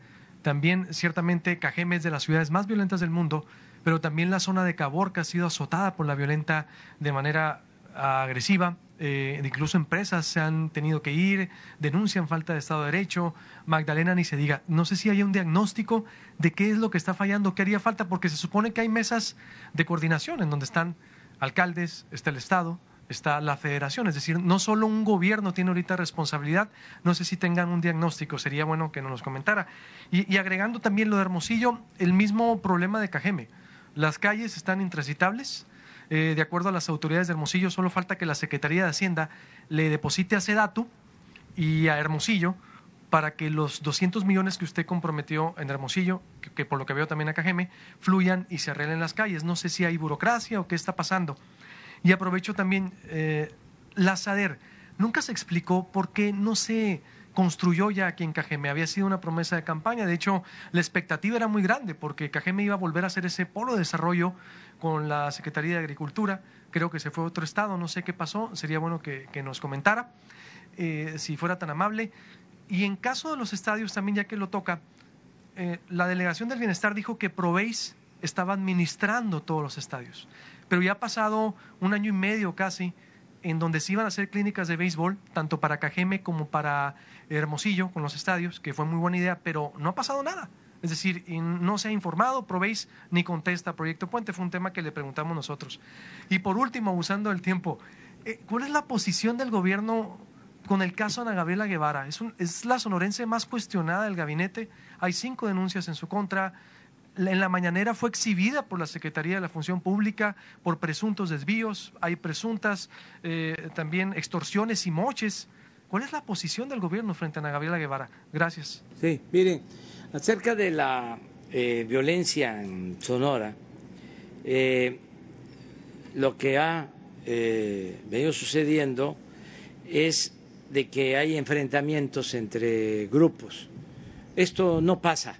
también, ciertamente, Cajeme es de las ciudades más violentas del mundo, pero también la zona de Caborca ha sido azotada por la violenta de manera agresiva. Eh, incluso empresas se han tenido que ir, denuncian falta de Estado de Derecho. Magdalena ni se diga. No sé si hay un diagnóstico de qué es lo que está fallando, qué haría falta, porque se supone que hay mesas de coordinación en donde están alcaldes, está el Estado, está la federación. Es decir, no solo un gobierno tiene ahorita responsabilidad, no sé si tengan un diagnóstico, sería bueno que nos comentara. Y, agregando también lo de Hermosillo, el mismo problema de Cajeme. Las calles están intransitables. Eh, de acuerdo a las autoridades de Hermosillo, solo falta que la Secretaría de Hacienda le deposite a Sedatu y a Hermosillo para que los 200 millones que usted comprometió en Hermosillo, que, por lo que veo también a Cajeme, fluyan y se arreglen las calles. No sé si hay burocracia o qué está pasando. Y aprovecho también eh, la SADER. Nunca se explicó por qué no se construyó ya aquí en Cajeme. Había sido una promesa de campaña. De hecho, la expectativa era muy grande porque Cajeme iba a volver a hacer ese polo de desarrollo con la Secretaría de Agricultura. Creo que se fue a otro estado, no sé qué pasó. Sería bueno que, nos comentara, eh, si fuera tan amable. Y en caso de los estadios, también ya que lo toca, eh, la Delegación del Bienestar dijo que Proveis estaba administrando todos los estadios pero ya ha pasado un año y medio casi en donde se iban a hacer clínicas de béisbol, tanto para Cajeme como para Hermosillo, con los estadios, que fue muy buena idea, pero no ha pasado nada. Es decir, no se ha informado, probéis ni contesta Proyecto Puente, fue un tema que le preguntamos nosotros. Y por último, usando el tiempo, eh, ¿cuál es la posición del gobierno con el caso Ana Gabriela Guevara? Es, la sonorense más cuestionada del gabinete, hay cinco denuncias en su contra, en la mañanera fue exhibida por la Secretaría de la Función Pública por presuntos desvíos, hay presuntas eh, también extorsiones y moches. ¿Cuál es la posición del gobierno frente a Ana Gabriela Guevara? Gracias. Sí, miren, acerca de la eh, violencia en Sonora, eh, lo que ha venido sucediendo es de que hay enfrentamientos entre grupos. Esto no pasa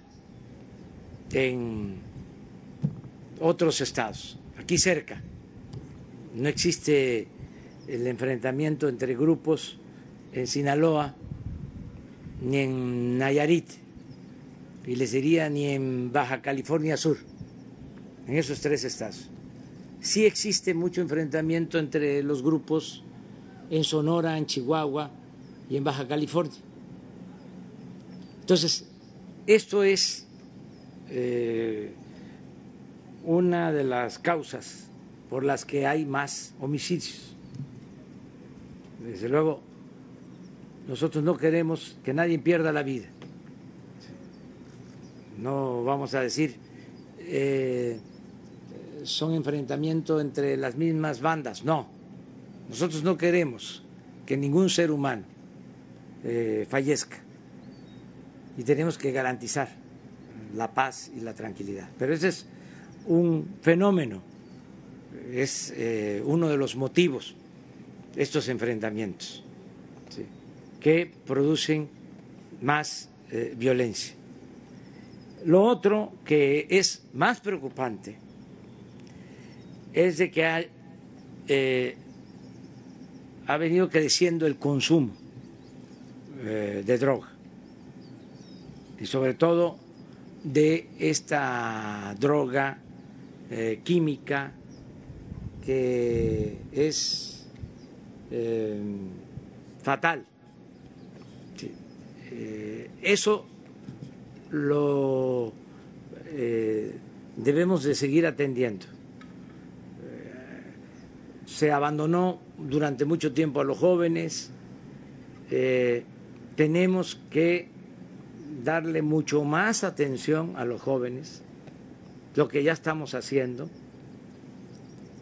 en otros estados, aquí cerca. No existe el enfrentamiento entre grupos en Sinaloa ni en Nayarit, y les diría ni en Baja California Sur, en esos tres estados. Sí existe mucho enfrentamiento entre los grupos en Sonora, en Chihuahua y en Baja California. Entonces, esto es eh, una de las causas por las que hay más homicidios. Desde luego, nosotros no queremos que nadie pierda la vida. No vamos a decir, eh, son enfrentamientos entre las mismas bandas. No, nosotros no queremos que ningún ser humano eh, fallezca y tenemos que garantizar la paz y la tranquilidad. Pero ese es un fenómeno, es eh, uno de los motivos estos enfrentamientos que producen más violencia. Lo otro que es más preocupante es de que ha, eh, ha venido creciendo el consumo eh, de droga y sobre todo de esta droga eh, química que es fatal. eso lo debemos de seguir atendiendo. Se abandonó durante mucho tiempo a los jóvenes. Eh, tenemos que darle mucho más atención a los jóvenes, lo que ya estamos haciendo,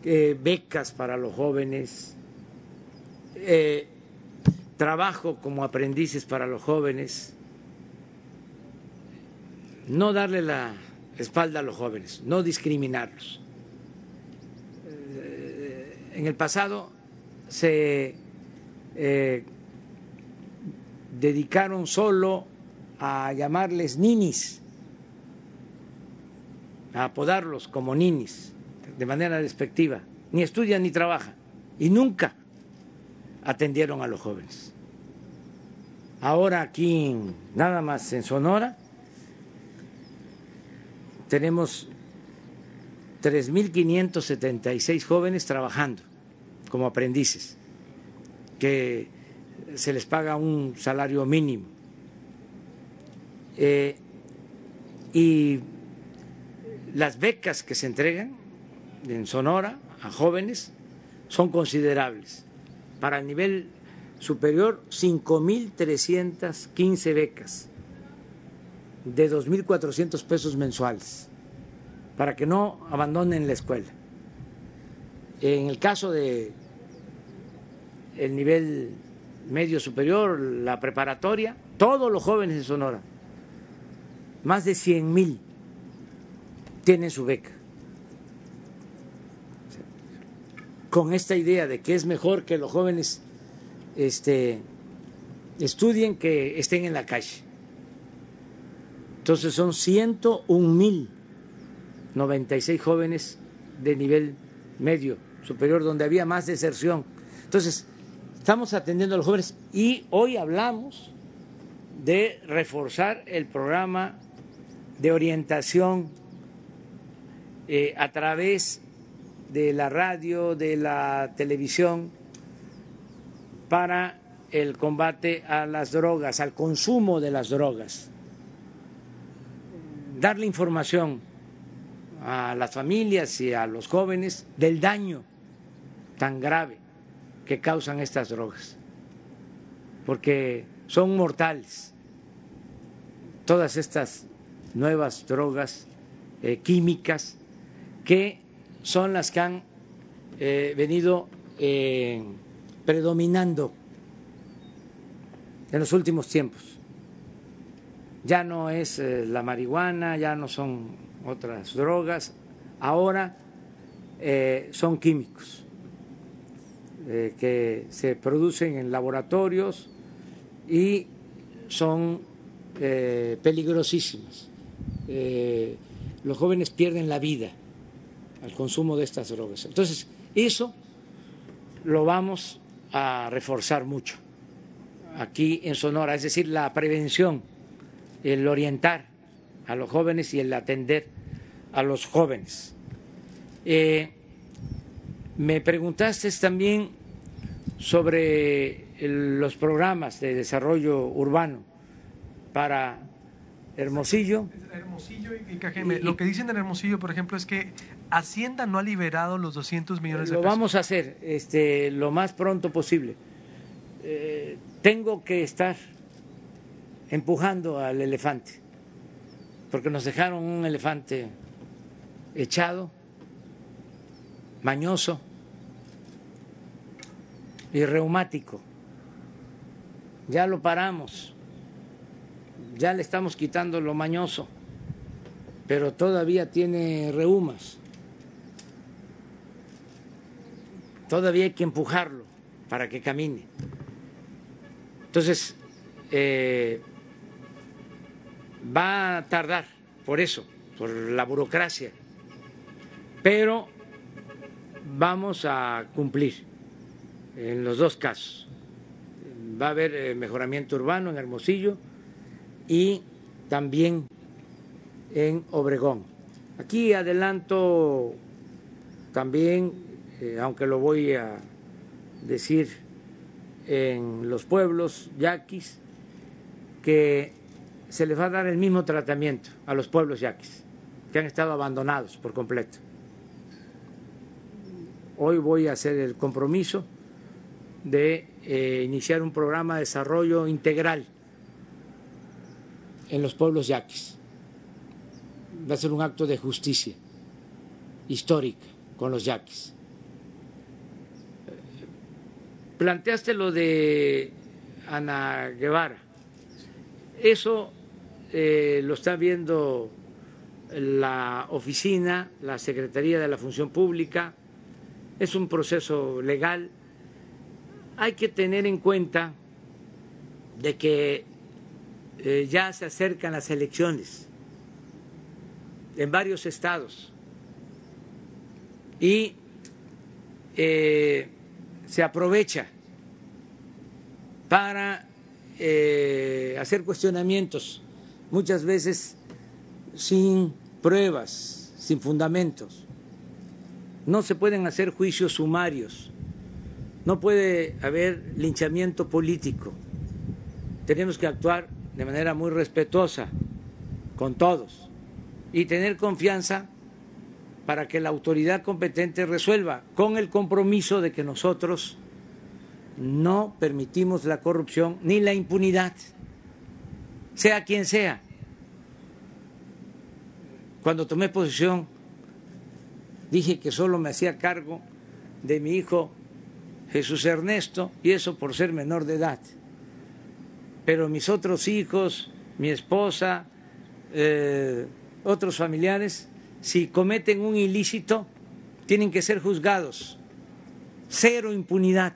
eh, becas para los jóvenes, eh, trabajo como aprendices para los jóvenes, no darle la espalda a los jóvenes, no discriminarlos. En el pasado se eh, dedicaron solo a llamarles ninis, a apodarlos como ninis de manera despectiva, ni estudian ni trabajan. Y nunca atendieron a los jóvenes. Ahora aquí, nada más en Sonora, tenemos 3.576 jóvenes trabajando como aprendices, que se les paga un salario mínimo. Eh, y las becas que se entregan en Sonora a jóvenes son considerables. Para el nivel superior, 5.315 becas de 2.400 pesos mensuales para que no abandonen la escuela. En el caso de el nivel medio superior, la preparatoria, todos los jóvenes de Sonora, más de 100 mil, tienen su beca. Con esta idea de que es mejor que los jóvenes este, estudien que estén en la calle. Entonces son 101 mil 96 jóvenes de nivel medio superior, donde había más deserción. Entonces, estamos atendiendo a los jóvenes y hoy hablamos de reforzar el programa de orientación eh, a través de la radio, de la televisión, para el combate a las drogas, al consumo de las drogas. Darle información a las familias y a los jóvenes del daño tan grave que causan estas drogas, porque son mortales. Todas estas nuevas drogas eh, químicas que son las que han eh, venido eh, predominando en los últimos tiempos. Ya no es la marihuana, ya no son otras drogas, ahora eh, son químicos eh, que se producen en laboratorios y son eh, peligrosísimos. los jóvenes pierden la vida al consumo de estas drogas. Entonces, eso lo vamos a reforzar mucho aquí en Sonora, es decir, la prevención, el orientar a los jóvenes y el atender a los jóvenes. Eh, me preguntaste también sobre los programas de desarrollo urbano para Hermosillo. Hermosillo y Cajeme. Lo que dicen en Hermosillo, por ejemplo, es que Hacienda no ha liberado los 200 millones de pesos. Lo vamos a hacer este, lo más pronto posible. Eh, tengo que estar empujando al elefante porque nos dejaron un elefante echado mañoso y reumático. Ya lo paramos, ya le estamos quitando lo mañoso, pero todavía tiene reumas. Todavía hay que empujarlo para que camine. Entonces, eh, va a tardar por eso, por la burocracia, pero vamos a cumplir en los dos casos. Va a haber eh, mejoramiento urbano en Hermosillo y también en Obregón. Aquí adelanto también, eh, aunque lo voy a decir en los pueblos yaquis, que se les va a dar el mismo tratamiento a los pueblos yaquis, que han estado abandonados por completo. Hoy voy a hacer el compromiso de eh, iniciar un programa de desarrollo integral en los pueblos yaquis. Va a ser un acto de justicia histórica con los yaquis. Planteaste lo de Ana Guevara. Eso eh, lo está viendo la oficina, la Secretaría de la Función Pública. Es un proceso legal hay que tener en cuenta de que eh, ya se acercan las elecciones en varios estados y eh, se aprovecha para hacer cuestionamientos, muchas veces sin pruebas, sin fundamentos. No se pueden hacer juicios sumarios no puede haber linchamiento político. Tenemos que actuar de manera muy respetuosa con todos y tener confianza para que la autoridad competente resuelva con el compromiso de que nosotros no permitimos la corrupción ni la impunidad, sea quien sea. Cuando tomé posesión dije que solo me hacía cargo de mi hijo Jesús Ernesto, y eso por ser menor de edad. Pero mis otros hijos, mi esposa, eh, otros familiares, si cometen un ilícito, tienen que ser juzgados. Cero impunidad.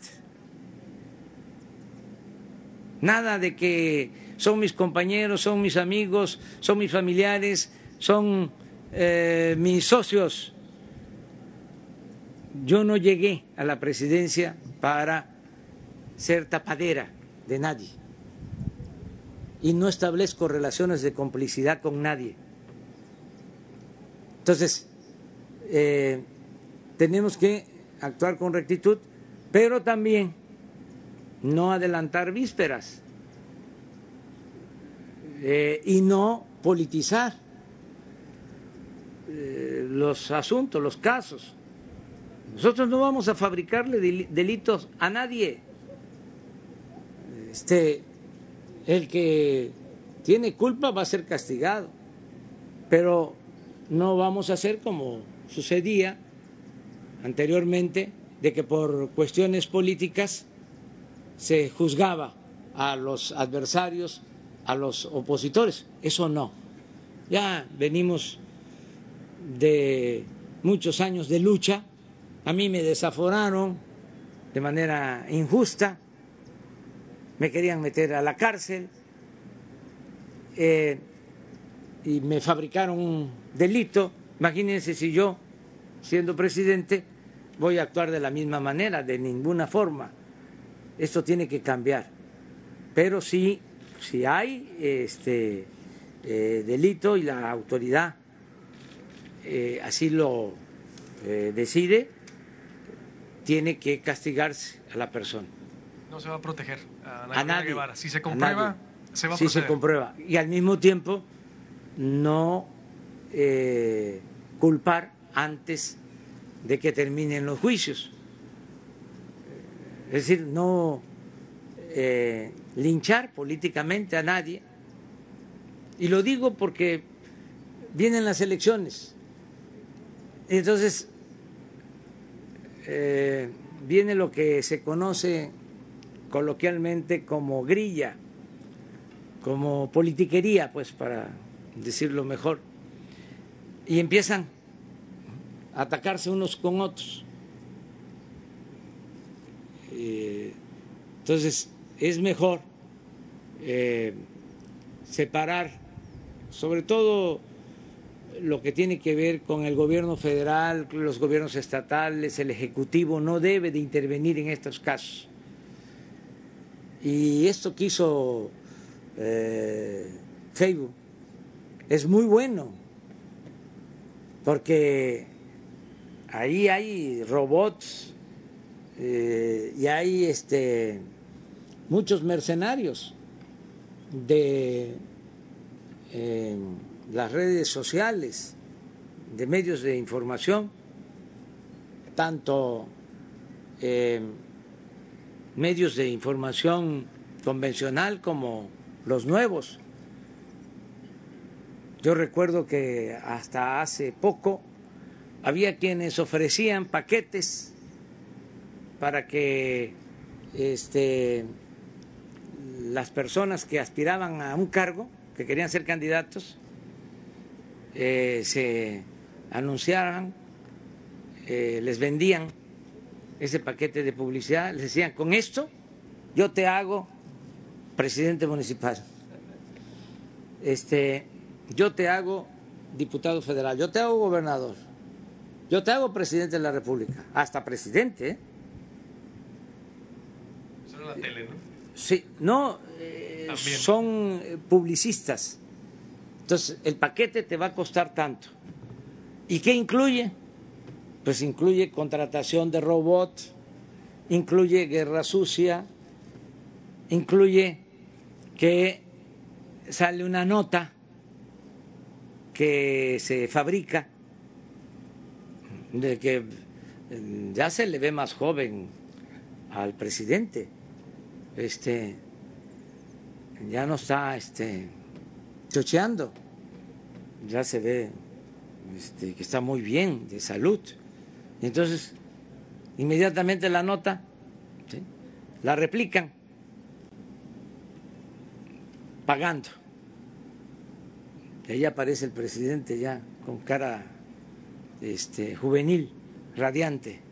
Nada de que son mis compañeros, son mis amigos, son mis familiares, son eh, mis socios. Yo no llegué a la presidencia para ser tapadera de nadie. Y no establezco relaciones de complicidad con nadie. Entonces, eh, tenemos que actuar con rectitud, pero también no adelantar vísperas eh, y no politizar eh, los asuntos, los casos. Nosotros no vamos a fabricarle delitos a nadie. Este, el que tiene culpa va a ser castigado, pero no vamos a hacer como sucedía anteriormente, de que por cuestiones políticas se juzgaba a los adversarios, a los opositores. Eso no. Ya venimos de muchos años de lucha a mí me desaforaron de manera injusta, me querían meter a la cárcel eh, y me fabricaron un delito. Imagínense si yo, siendo presidente, voy a actuar de la misma manera, de ninguna forma. Esto tiene que cambiar. Pero sí, si hay este eh, delito y la autoridad eh, así lo decide, tiene que castigarse a la persona. No se va a proteger a, nadie, Guevara. Si se comprueba, se va a Si se comprueba. Y al mismo tiempo, no eh, culpar antes de que terminen los juicios. Es decir, no eh, linchar políticamente a nadie. Y lo digo porque vienen las elecciones. Entonces, eh, viene lo que se conoce coloquialmente como grilla, como politiquería, pues para decirlo mejor, y empiezan a atacarse unos con otros. Eh, entonces, es mejor eh, separar, sobre todo lo que tiene que ver con el gobierno federal, los gobiernos estatales, el Ejecutivo no debe de intervenir en estos casos. Y esto que hizo eh, Facebook es muy bueno, porque ahí hay robots eh, y hay este, muchos mercenarios de eh, las redes sociales, de medios de información, tanto eh, medios de información convencional como los nuevos. Yo recuerdo que hasta hace poco había quienes ofrecían paquetes para que este, las personas que aspiraban a un cargo, que querían ser candidatos, eh, se anunciaran, eh, les vendían ese paquete de publicidad, les decían, con esto yo te hago presidente municipal, este, yo te hago diputado federal, yo te hago gobernador, yo te hago presidente de la República, hasta presidente. ¿eh? la tele, ¿no? Sí, no, eh, son eh, publicistas. Entonces, el paquete te va a costar tanto. ¿Y qué incluye? Pues incluye contratación de robots, incluye guerra sucia, incluye que sale una nota que se fabrica de que mm, ya se le ve más joven al presidente. Este ya no está este chocheando. Ya se ve este, que está muy bien de salud. Entonces, inmediatamente la nota la replican pagando. Y ahí aparece el presidente ya con cara este, juvenil, radiante.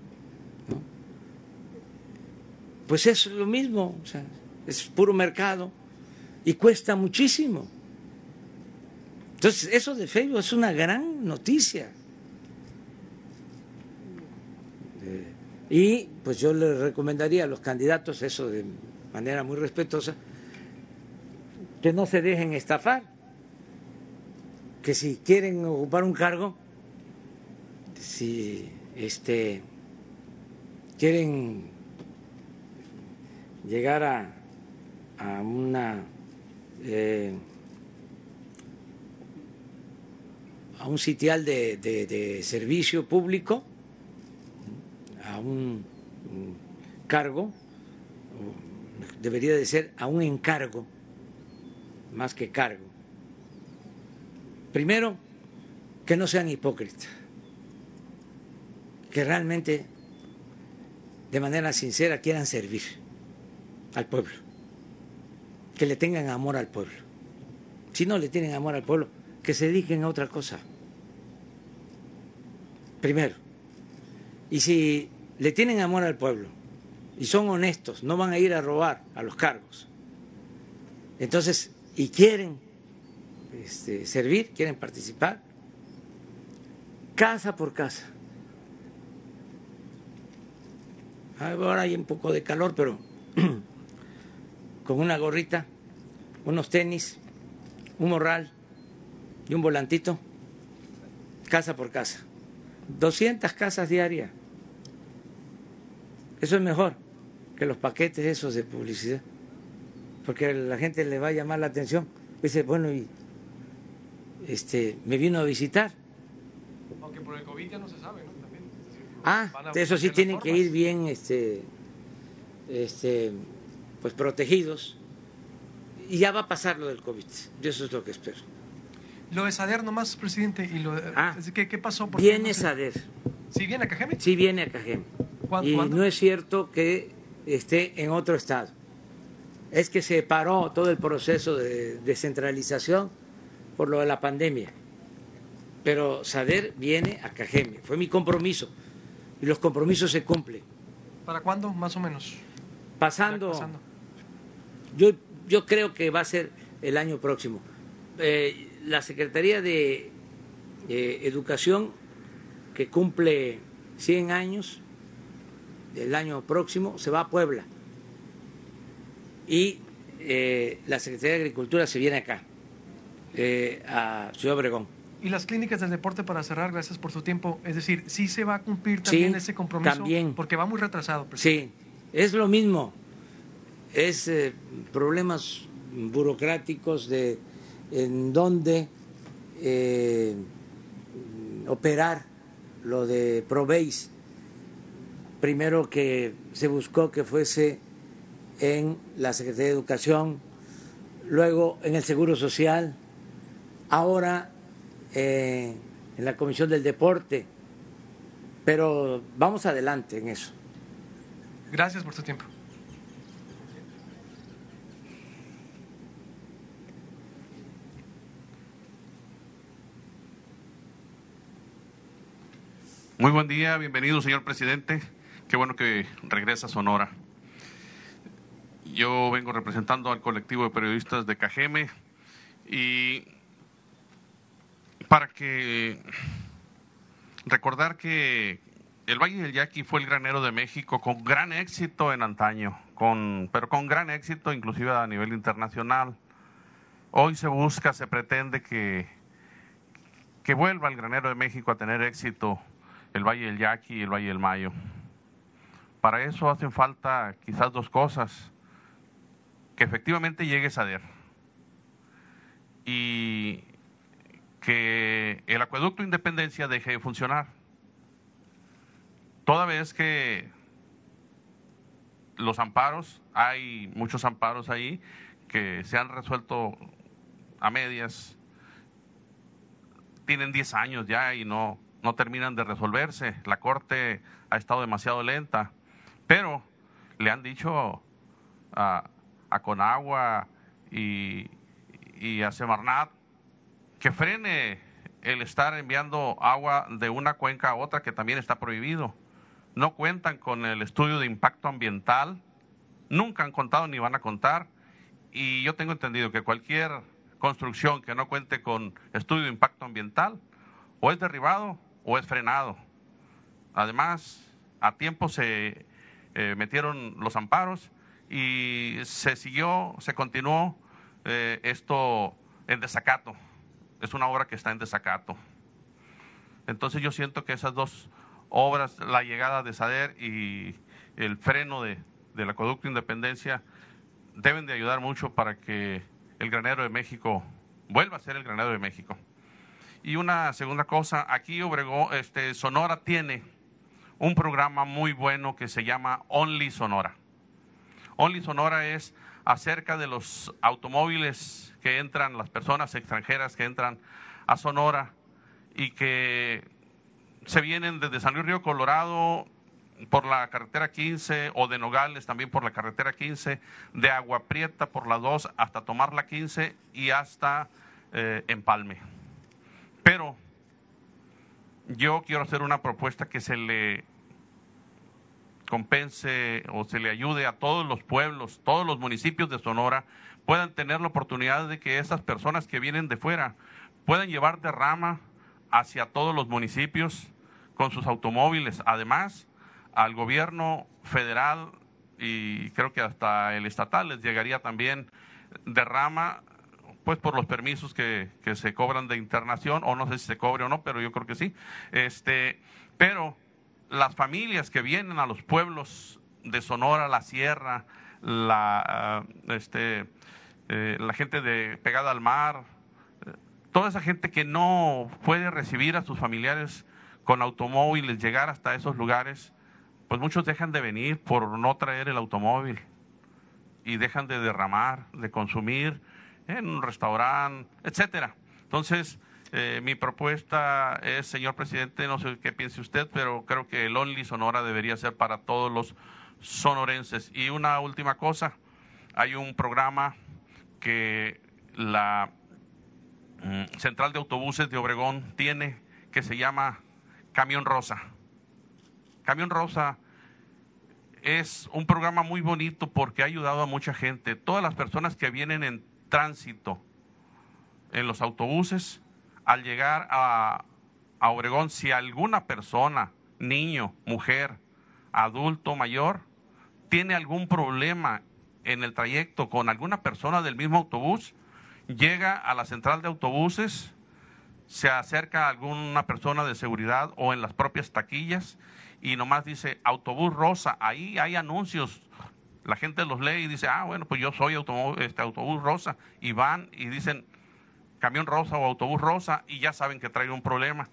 Pues es lo mismo, o sea, es puro mercado y cuesta muchísimo. Entonces, eso de Facebook es una gran noticia. Eh, y pues yo le recomendaría a los candidatos eso de manera muy respetuosa, que no se dejen estafar, que si quieren ocupar un cargo, si este, quieren llegar a, a una eh, a un sitial de, de, servicio público, a un cargo, debería de ser a un encargo, más que cargo. Primero, que no sean hipócritas que realmente de manera sincera quieran servir al pueblo, que le tengan amor al pueblo. Si no le tienen amor al pueblo, que se dediquen a otra cosa. Primero. Y si le tienen amor al pueblo y son honestos, no van a ir a robar a los cargos. Entonces, y quieren este, servir, quieren participar, casa por casa Ahora hay un poco de calor, pero con una gorrita, unos tenis, un morral y un volantito, casa por casa. 200 casas diarias. Eso es mejor que los paquetes esos de publicidad, porque a la gente le va a llamar la atención. Dice, bueno, y este, me vino a visitar. Aunque por el COVID ya no se sabe, ¿no? Ah, eso sí tienen que ir bien, este, este, pues protegidos. Y ya va a pasar lo del COVID. Yo eso es lo que espero. Lo de Sader nomás, presidente. Y lo, ah, ¿qué, ¿Qué pasó? viene Sader. ¿Sí viene a Cajeme? Sí viene a Cajeme. Y no es cierto que esté en otro estado. Es que se paró todo el proceso de descentralización por lo de la pandemia. Pero Sader viene a Cajeme. Fue mi compromiso. Y los compromisos se cumplen. ¿Para cuándo, más o menos? Pasando. Yo, yo creo que va a ser el año próximo. Eh, la Secretaría de Educación, que cumple 100 años, el año próximo, se va a Puebla. Y eh, la Secretaría de Agricultura se viene acá, eh, a Ciudad Obregón. Y las clínicas del deporte, para cerrar, gracias por su tiempo. Es decir, sí se va a cumplir también ese compromiso. También. Porque va muy retrasado. Sí, es lo mismo. Es eh, problemas burocráticos de en dónde operar lo de Proveis primero que se buscó que fuese en la Secretaría de Educación, luego en el Seguro Social, ahora eh, en la Comisión del Deporte, pero vamos adelante en eso. Gracias por su tiempo. Muy buen día, bienvenido señor presidente. Qué bueno que regresa Sonora. Yo vengo representando al colectivo de periodistas de Cajeme y para que recordar que el Valle del Yaqui fue el granero de México con gran éxito en antaño, con, pero con gran éxito inclusive a nivel internacional. Hoy se busca, se pretende que, que vuelva el granero de México a tener éxito el Valle del Yaqui y el Valle del Mayo. Para eso hacen falta quizás dos cosas. Que efectivamente llegue SADER y que el acueducto Independencia deje de funcionar. Toda vez que los amparos, hay muchos amparos ahí que se han resuelto a medias, tienen 10 años ya y no, no terminan de resolverse. La Corte ha estado demasiado lenta. Pero le han dicho a, Conagua y, a Semarnat que frene el estar enviando agua de una cuenca a otra que también está prohibido. No cuentan con el estudio de impacto ambiental, nunca han contado ni van a contar. Y yo tengo entendido que cualquier construcción que no cuente con estudio de impacto ambiental o es derribado o es frenado. Además, a tiempo se eh, metieron los amparos y se siguió, se continuó eh, esto en desacato. Es una obra que está en desacato. Entonces yo siento que esas dos obras, la llegada de Sader y el freno de, del acueducto Independencia, deben de ayudar mucho para que el granero de México vuelva a ser el granero de México. Y una segunda cosa, aquí Obregón, este, Sonora tiene un programa muy bueno que se llama Only Sonora. Only Sonora es acerca de los automóviles que entran, las personas extranjeras que entran a Sonora y que se vienen desde San Luis Río Colorado por la carretera 15 o de Nogales también por la carretera 15, de Agua Prieta por la 2 hasta tomar la 15 y hasta eh, Empalme. Pero yo quiero hacer una propuesta que se le compense o se le ayude a todos los pueblos, todos los municipios de Sonora puedan tener la oportunidad de que esas personas que vienen de fuera puedan llevar derrama hacia todos los municipios con sus automóviles. Además, al gobierno federal y creo que hasta el estatal les llegaría también derrama pues por los permisos que, que, se cobran de internación, o no sé si se cobre o no, pero yo creo que sí. Este, pero las familias que vienen a los pueblos de Sonora, la Sierra, la, ah, este, eh, la gente de pegada al mar, eh, toda esa gente que no puede recibir a sus familiares con automóviles, llegar hasta esos lugares, pues muchos dejan de venir por no traer el automóvil y dejan de derramar, de consumir en un restaurante, etcétera. Entonces, Eh, mi propuesta es, señor presidente, no sé qué piense usted, pero creo que el Only Sonora debería ser para todos los sonorenses. Y una última cosa, hay un programa que la mm, Central de Autobuses de Obregón tiene que se llama Camión Rosa. Camión Rosa es un programa muy bonito porque ha ayudado a mucha gente. Todas las personas que vienen en tránsito en los autobuses, al llegar a, a Obregón, si alguna persona, niño, mujer, adulto, mayor, tiene algún problema en el trayecto con alguna persona del mismo autobús, llega a la central de autobuses, se acerca a alguna persona de seguridad o en las propias taquillas y nomás dice autobús rosa, ahí hay anuncios, la gente los lee y dice, ah, bueno, pues yo soy autobús, este, autobús rosa, y van y dicen camión rosa o autobús rosa y ya saben que trae un problema.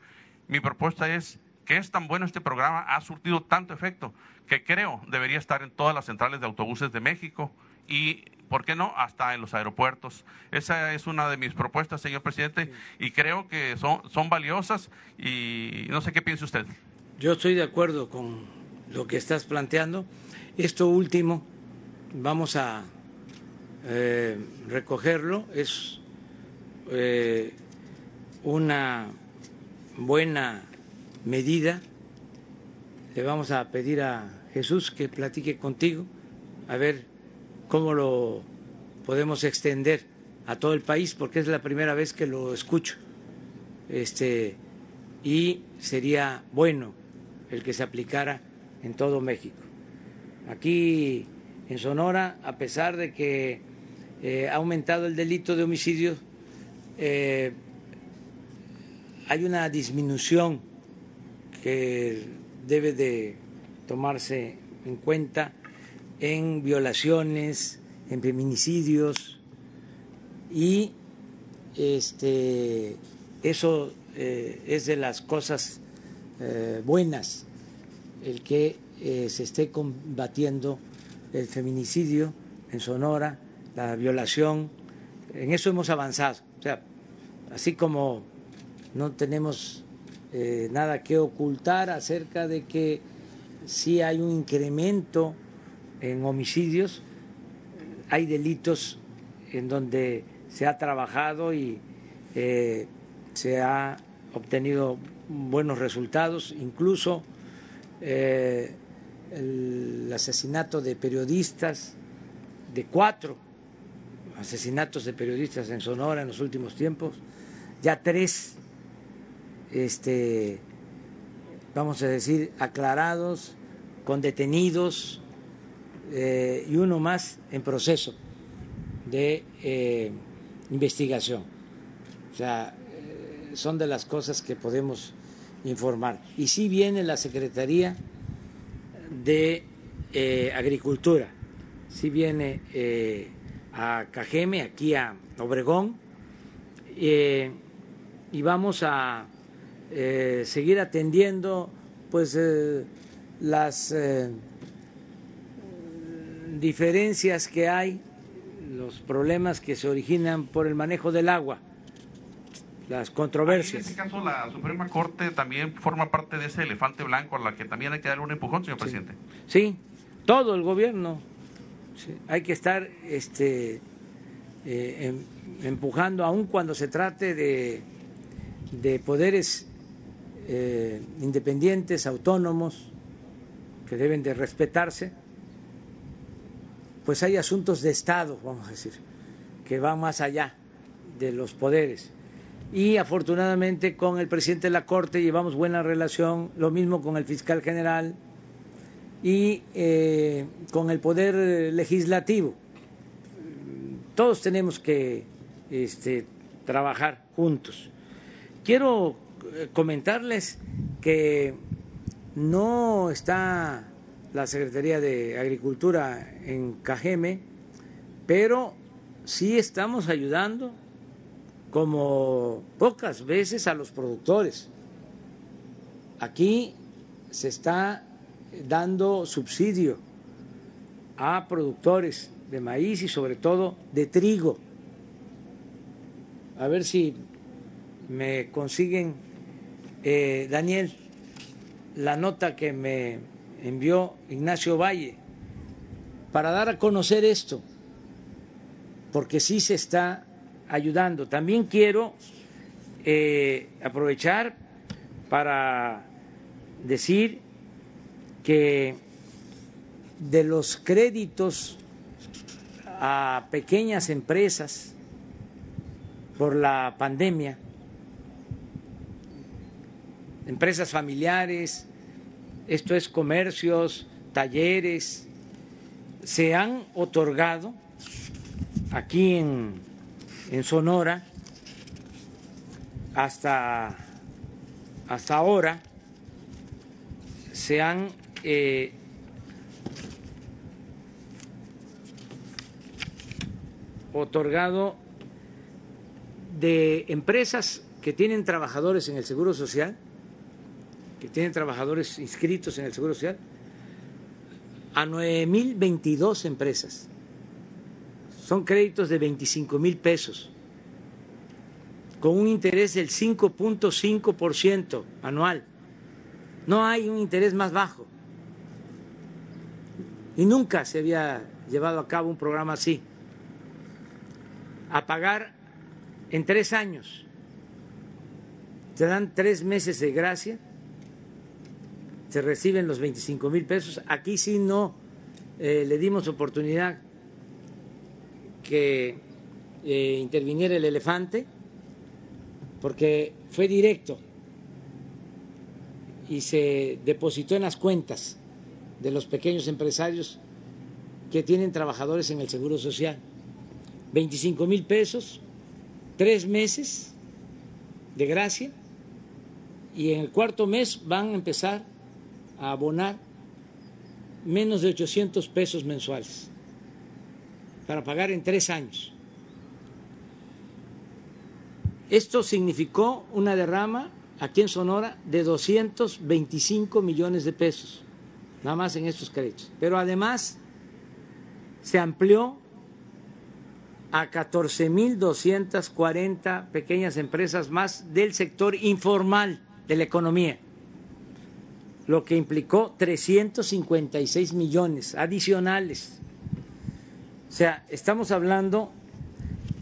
Mi propuesta es que es tan bueno este programa, ha surtido tanto efecto, que creo debería estar en todas las centrales de autobuses de México y, ¿por qué no?, hasta en los aeropuertos. Esa es una de mis propuestas, señor presidente, y creo que son, son valiosas y no sé qué piensa usted. Yo estoy de acuerdo con lo que estás planteando. Esto último vamos a eh, recogerlo. Es eh, una buena medida. Le vamos a pedir a Jesús que platique contigo, a ver cómo lo podemos extender a todo el país, porque es la primera vez que lo escucho. Este, y sería bueno el que se aplicara en todo México. Aquí en Sonora, a pesar de que eh, ha aumentado el delito de homicidio, eh, hay una disminución que debe de tomarse en cuenta en violaciones, en feminicidios y este eso eh, es de las cosas buenas el que se esté combatiendo el feminicidio en Sonora, la violación. En eso hemos avanzado. O sea, así como no tenemos eh, nada que ocultar acerca de que sí hay un incremento en homicidios, hay delitos en donde se ha trabajado y se ha obtenido buenos resultados, incluso eh, el asesinato de periodistas, de cuatro asesinatos de periodistas en Sonora en los últimos tiempos, ya tres, este, vamos a decir, aclarados, con detenidos eh, y uno más en proceso de eh, investigación. O sea, son de las cosas que podemos informar. Y sí viene la Secretaría de eh, Agricultura, sí viene eh, a Cajeme, aquí a Obregón, eh, y vamos a seguir atendiendo pues las diferencias que hay, los problemas que se originan por el manejo del agua las controversias. en este caso, la Suprema Corte también forma parte de ese elefante blanco a la que también hay que darle un empujón, señor presidente. Sí, todo el gobierno. hay que estar este, eh, em, empujando, aun cuando se trate de, de poderes eh, independientes, autónomos, que deben de respetarse, pues hay asuntos de Estado, vamos a decir, que van más allá de los poderes y afortunadamente con el presidente de la Corte llevamos buena relación, lo mismo con el fiscal general y eh, con el Poder Legislativo. Todos tenemos que este, trabajar juntos. Quiero eh, comentarles que no está la Secretaría de Agricultura en Cajeme, pero sí estamos ayudando como pocas veces a los productores. Aquí se está dando subsidio a productores de maíz y sobre todo de trigo. A ver si me consiguen, eh, Daniel, la nota que me envió Ignacio Valle para dar a conocer esto, porque sí se está ayudando. También quiero eh, aprovechar para decir que de los créditos a pequeñas empresas por la pandemia, empresas familiares, esto es comercios, talleres, se han otorgado aquí en, en Sonora hasta, hasta ahora se han eh, otorgado de empresas que tienen trabajadores en el Seguro Social, que tienen trabajadores inscritos en el Seguro Social, a 9.022 empresas. Son créditos de 25 mil pesos, con un interés del 5.5% anual. No hay un interés más bajo. Y nunca se había llevado a cabo un programa así. A pagar en tres años. Te dan tres meses de gracia se reciben los 25 mil pesos. Aquí sí no eh, le dimos oportunidad que eh, interviniera el elefante, porque fue directo y se depositó en las cuentas de los pequeños empresarios que tienen trabajadores en el Seguro Social. 25 mil pesos, tres meses de gracia, y en el cuarto mes van a empezar a abonar menos de 800 pesos mensuales para pagar en tres años. Esto significó una derrama aquí en Sonora de 225 millones de pesos, nada más en estos créditos. Pero además se amplió a 14.240 pequeñas empresas más del sector informal de la economía lo que implicó 356 millones adicionales. O sea, estamos hablando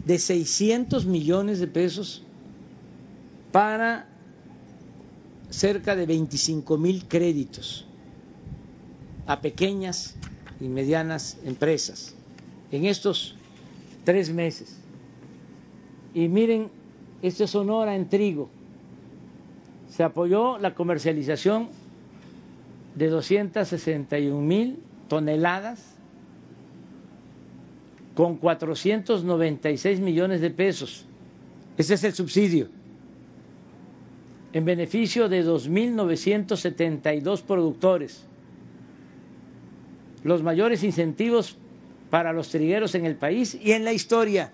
de 600 millones de pesos para cerca de 25 mil créditos a pequeñas y medianas empresas en estos tres meses. Y miren, esto es Sonora en trigo. Se apoyó la comercialización de 261 mil toneladas con 496 millones de pesos. Ese es el subsidio. En beneficio de 2.972 productores. Los mayores incentivos para los trigueros en el país y en la historia.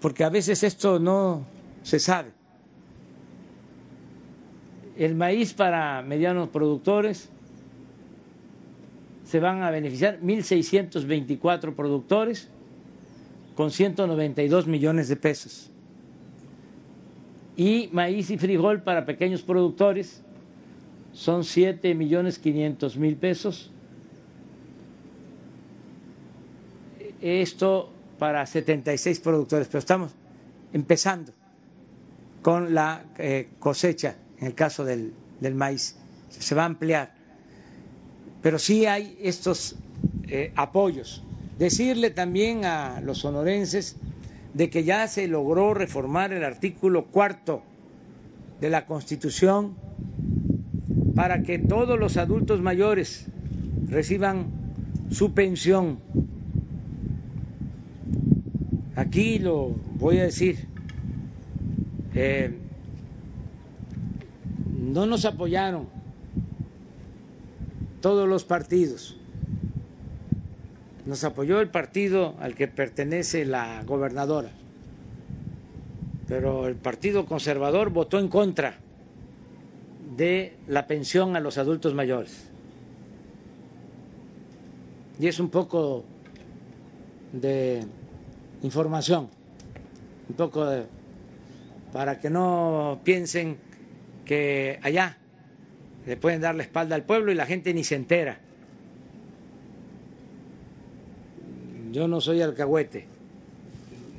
Porque a veces esto no se sabe el maíz para medianos productores se van a beneficiar 1.624 productores con 192 millones de pesos. Y maíz y frijol para pequeños productores son 7 millones 500 mil pesos. Esto para 76 productores, pero estamos empezando con la eh, cosecha en el caso del, maíz. Se va a ampliar. Pero sí hay estos eh, apoyos. Decirle también a los sonorenses de que ya se logró reformar el artículo cuarto de la Constitución para que todos los adultos mayores reciban su pensión. Aquí lo voy a decir. Eh, no nos apoyaron todos los partidos. Nos apoyó el partido al que pertenece la gobernadora, pero el Partido Conservador votó en contra de la pensión a los adultos mayores. Y es un poco de información un poco de, para que no piensen que allá le pueden dar la espalda al pueblo y la gente ni se entera. Yo no soy alcahuete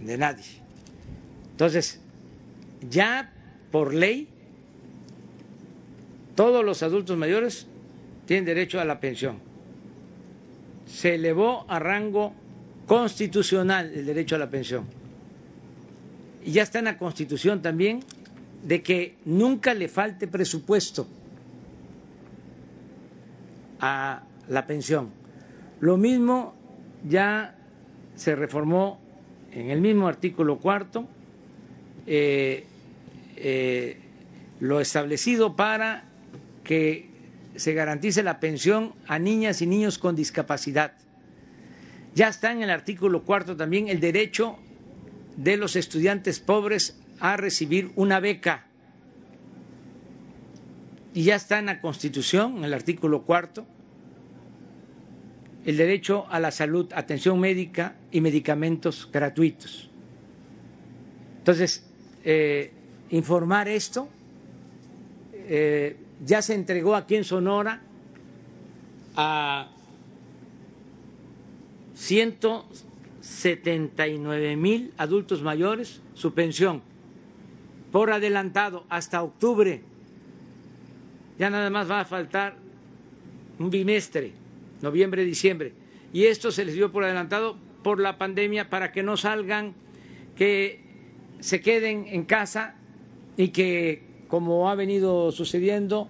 de nadie. Entonces, ya por ley, todos los adultos mayores tienen derecho a la pensión. Se elevó a rango constitucional el derecho a la pensión. Y ya está en la Constitución también de que nunca le falte presupuesto a la pensión. Lo mismo ya se reformó en el mismo artículo cuarto eh, eh, lo establecido para que se garantice la pensión a niñas y niños con discapacidad. Ya está en el artículo cuarto también el derecho de los estudiantes pobres a recibir una beca. Y ya está en la Constitución, en el artículo cuarto, el derecho a la salud, atención médica y medicamentos gratuitos. Entonces, eh, informar esto, eh, ya se entregó aquí en Sonora a 179 mil adultos mayores su pensión por adelantado hasta octubre. Ya nada más va a faltar un bimestre noviembre, diciembre. Y esto se les dio por adelantado por la pandemia para que no salgan, que se queden en casa y que, como ha venido sucediendo,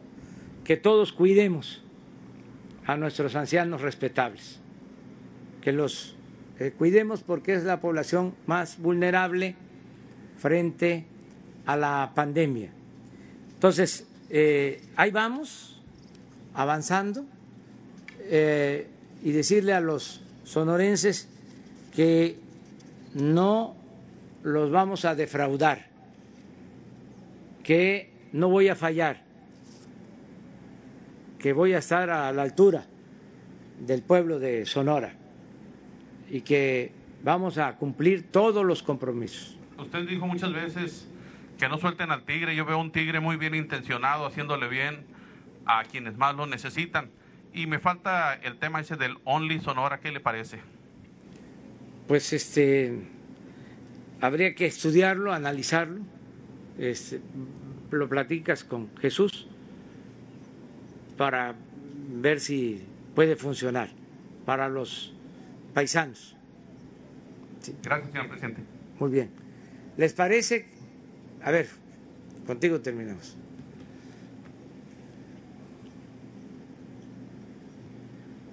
que todos cuidemos a nuestros ancianos respetables, que los cuidemos porque es la población más vulnerable frente a la pandemia. Entonces, eh, ahí vamos, avanzando eh, y decirle a los sonorenses que no los vamos a defraudar, que no voy a fallar, que voy a estar a la altura del pueblo de Sonora y que vamos a cumplir todos los compromisos. Usted dijo muchas veces que no suelten al tigre. Yo veo un tigre muy bien intencionado, haciéndole bien a quienes más lo necesitan. Y me falta el tema ese del Only Sonora, ¿qué le parece? Pues este habría que estudiarlo, analizarlo. Este, lo platicas con Jesús para ver si puede funcionar para los paisanos. Gracias, señor presidente. Muy bien. ¿Les parece? A ver, contigo terminamos.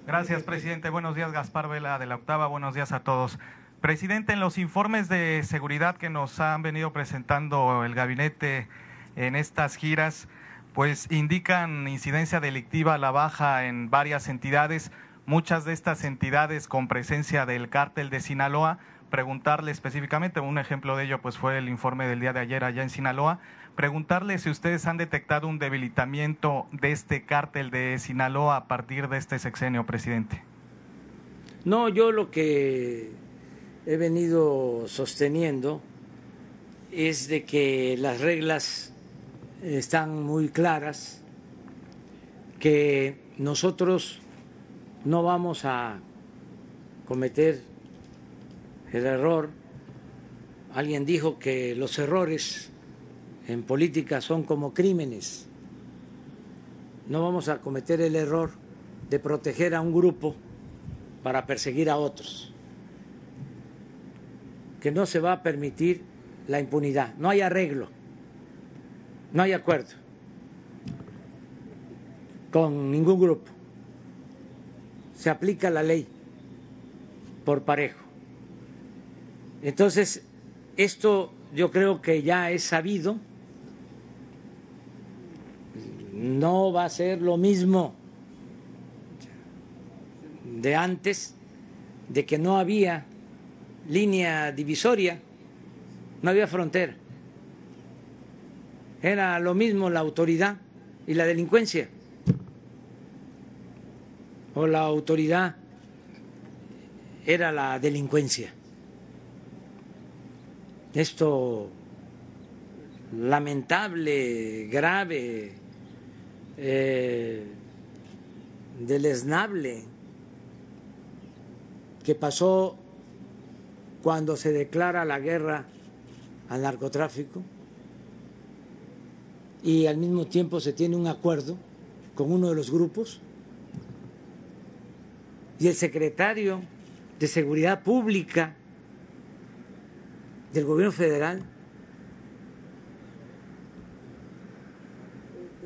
Gracias, presidente. Buenos días, Gaspar Vela de la Octava. Buenos días a todos. Presidente, en los informes de seguridad que nos han venido presentando el gabinete en estas giras, pues indican incidencia delictiva a la baja en varias entidades, muchas de estas entidades con presencia del cártel de Sinaloa. Preguntarle específicamente, un ejemplo de ello pues fue el informe del día de ayer allá en Sinaloa, preguntarle si ustedes han detectado un debilitamiento de este cártel de Sinaloa a partir de este sexenio, presidente. No, yo lo que he venido sosteniendo es de que las reglas están muy claras, que nosotros no vamos a cometer el error. Alguien dijo que los errores en política son como crímenes. No vamos a cometer el error de proteger a un grupo para perseguir a otros. Que no se va a permitir la impunidad. No hay arreglo, no hay acuerdo con ningún grupo. Se aplica la ley por parejo. Entonces, esto yo creo que ya es sabido no va a ser lo mismo de antes, de que no había línea divisoria, no había frontera. Era lo mismo la autoridad y la delincuencia. O la autoridad era la delincuencia. esto lamentable, grave, eh, deleznable que pasó cuando se declara la guerra al narcotráfico y al mismo tiempo se tiene un acuerdo con uno de los grupos y el secretario de Seguridad Pública del gobierno federal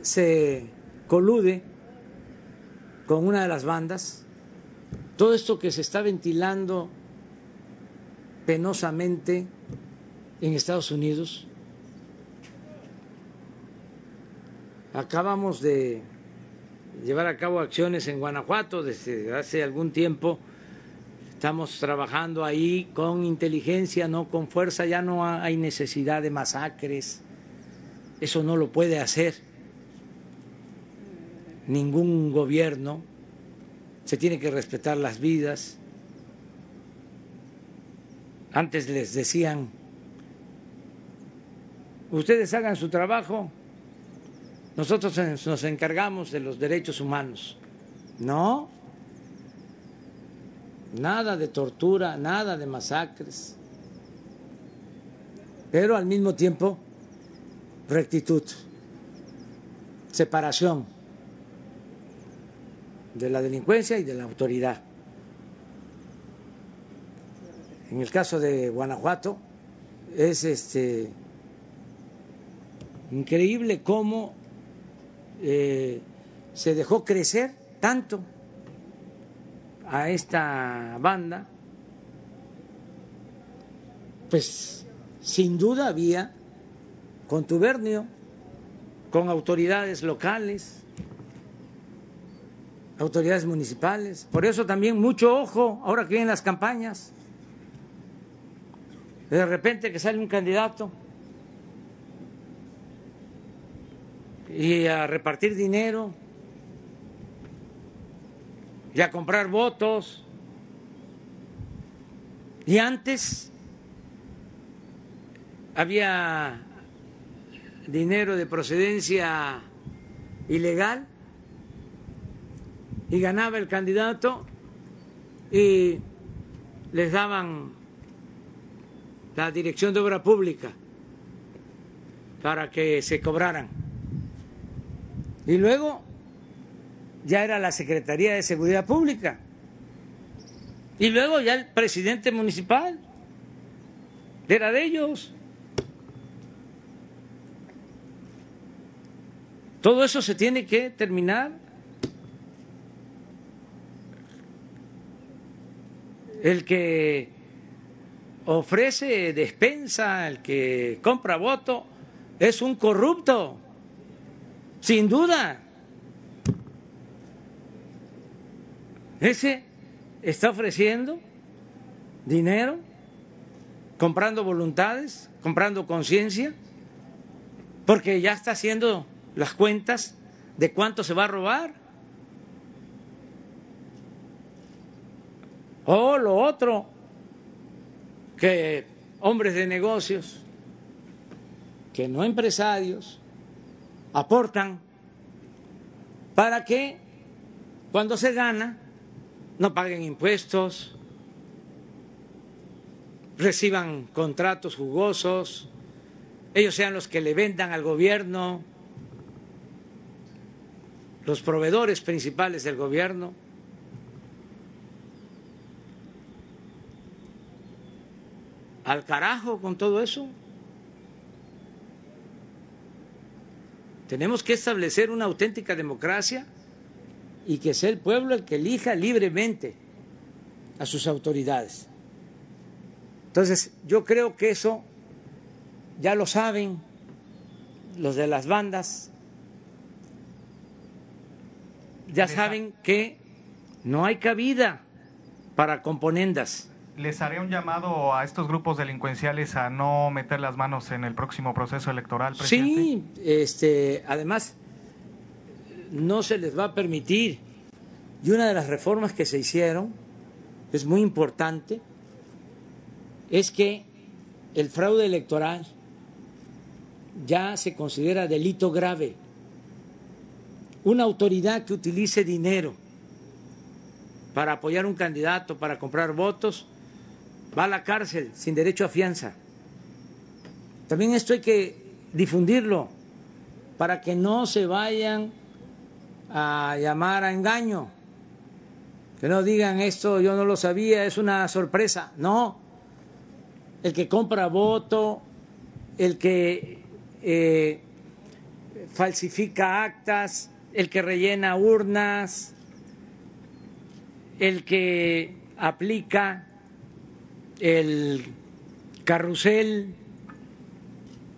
se colude con una de las bandas. Todo esto que se está ventilando penosamente en Estados Unidos. Acabamos de llevar a cabo acciones en Guanajuato desde hace algún tiempo. Estamos trabajando ahí con inteligencia, no con fuerza. Ya no hay necesidad de masacres. Eso no lo puede hacer ningún gobierno. Se tiene que respetar las vidas. Antes les decían, ustedes hagan su trabajo, nosotros nos encargamos de los derechos humanos. No, nada de tortura, nada de masacres, pero al mismo tiempo rectitud, separación de la delincuencia y de la autoridad. En el caso de Guanajuato es este increíble cómo eh, se dejó crecer tanto a esta banda, pues sin duda había contubernio con autoridades locales, autoridades municipales. Por eso también mucho ojo ahora que vienen las campañas. De repente que sale un candidato y a repartir dinero y a comprar votos. Y antes había dinero de procedencia ilegal y ganaba el candidato y les daban la dirección de obra pública para que se cobraran. Y luego ya era la Secretaría de Seguridad Pública. Y luego ya el presidente municipal. Era de ellos. Todo eso se tiene que terminar. El que ofrece despensa, el que compra voto, es un corrupto sin duda. Ese está ofreciendo dinero, comprando voluntades, comprando conciencia, porque ya está haciendo las cuentas de cuánto se va a robar. O lo otro, que hombres de negocios, que no empresarios, aportan para que cuando se gana no paguen impuestos, reciban contratos jugosos, ellos sean los que le vendan al gobierno, los proveedores principales del gobierno. Al carajo con todo eso. Tenemos que establecer una auténtica democracia y que sea el pueblo el que elija libremente a sus autoridades. Entonces, yo creo que eso ya lo saben los de las bandas, ya saben que no hay cabida para componendas les haré un llamado a estos grupos delincuenciales a no meter las manos en el próximo proceso electoral, presidente. Sí, este, además no se les va a permitir. Y una de las reformas que se hicieron es muy importante, es que el fraude electoral ya se considera delito grave. Una autoridad que utilice dinero para apoyar un candidato, para comprar votos, va a la cárcel sin derecho a fianza. También esto hay que difundirlo para que no se vayan a llamar a engaño. Que no digan esto, yo no lo sabía, es una sorpresa. No, el que compra voto, el que eh, falsifica actas, el que rellena urnas, el que aplica el carrusel,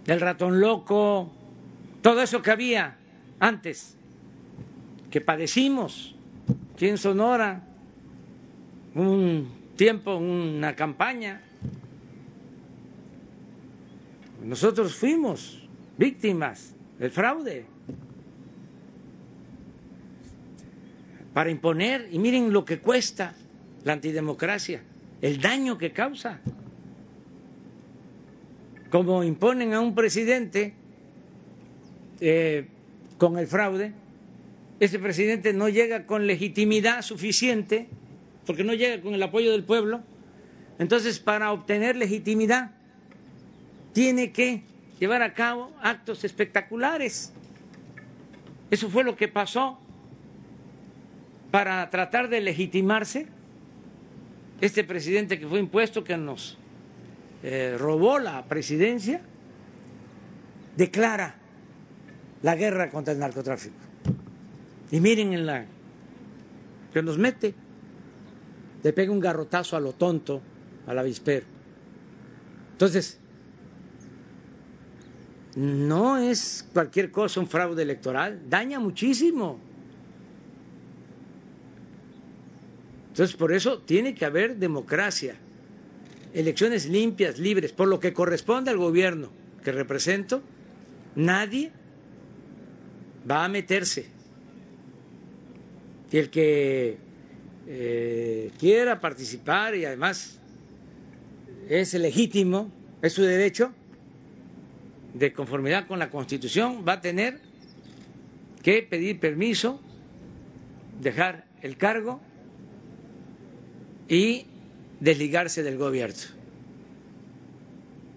el ratón loco, todo eso que había antes, que padecimos aquí en Sonora, un tiempo, una campaña. Nosotros fuimos víctimas del fraude para imponer, y miren lo que cuesta la antidemocracia, el daño que causa. Como imponen a un presidente eh, con el fraude, ese presidente no llega con legitimidad suficiente, porque no llega con el apoyo del pueblo, entonces para obtener legitimidad tiene que llevar a cabo actos espectaculares. Eso fue lo que pasó para tratar de legitimarse este presidente que fue impuesto, que nos eh, robó la presidencia, declara la guerra contra el narcotráfico. Y miren en la que nos mete, le pega un garrotazo a lo tonto, al avispero. Entonces, no es cualquier cosa un fraude electoral, daña muchísimo. Entonces, por eso tiene que haber democracia, elecciones limpias, libres, por lo que corresponde al gobierno que represento, nadie va a meterse. Y el que eh, quiera participar y además es legítimo, es su derecho, de conformidad con la Constitución, va a tener que pedir permiso, dejar el cargo y desligarse del gobierno.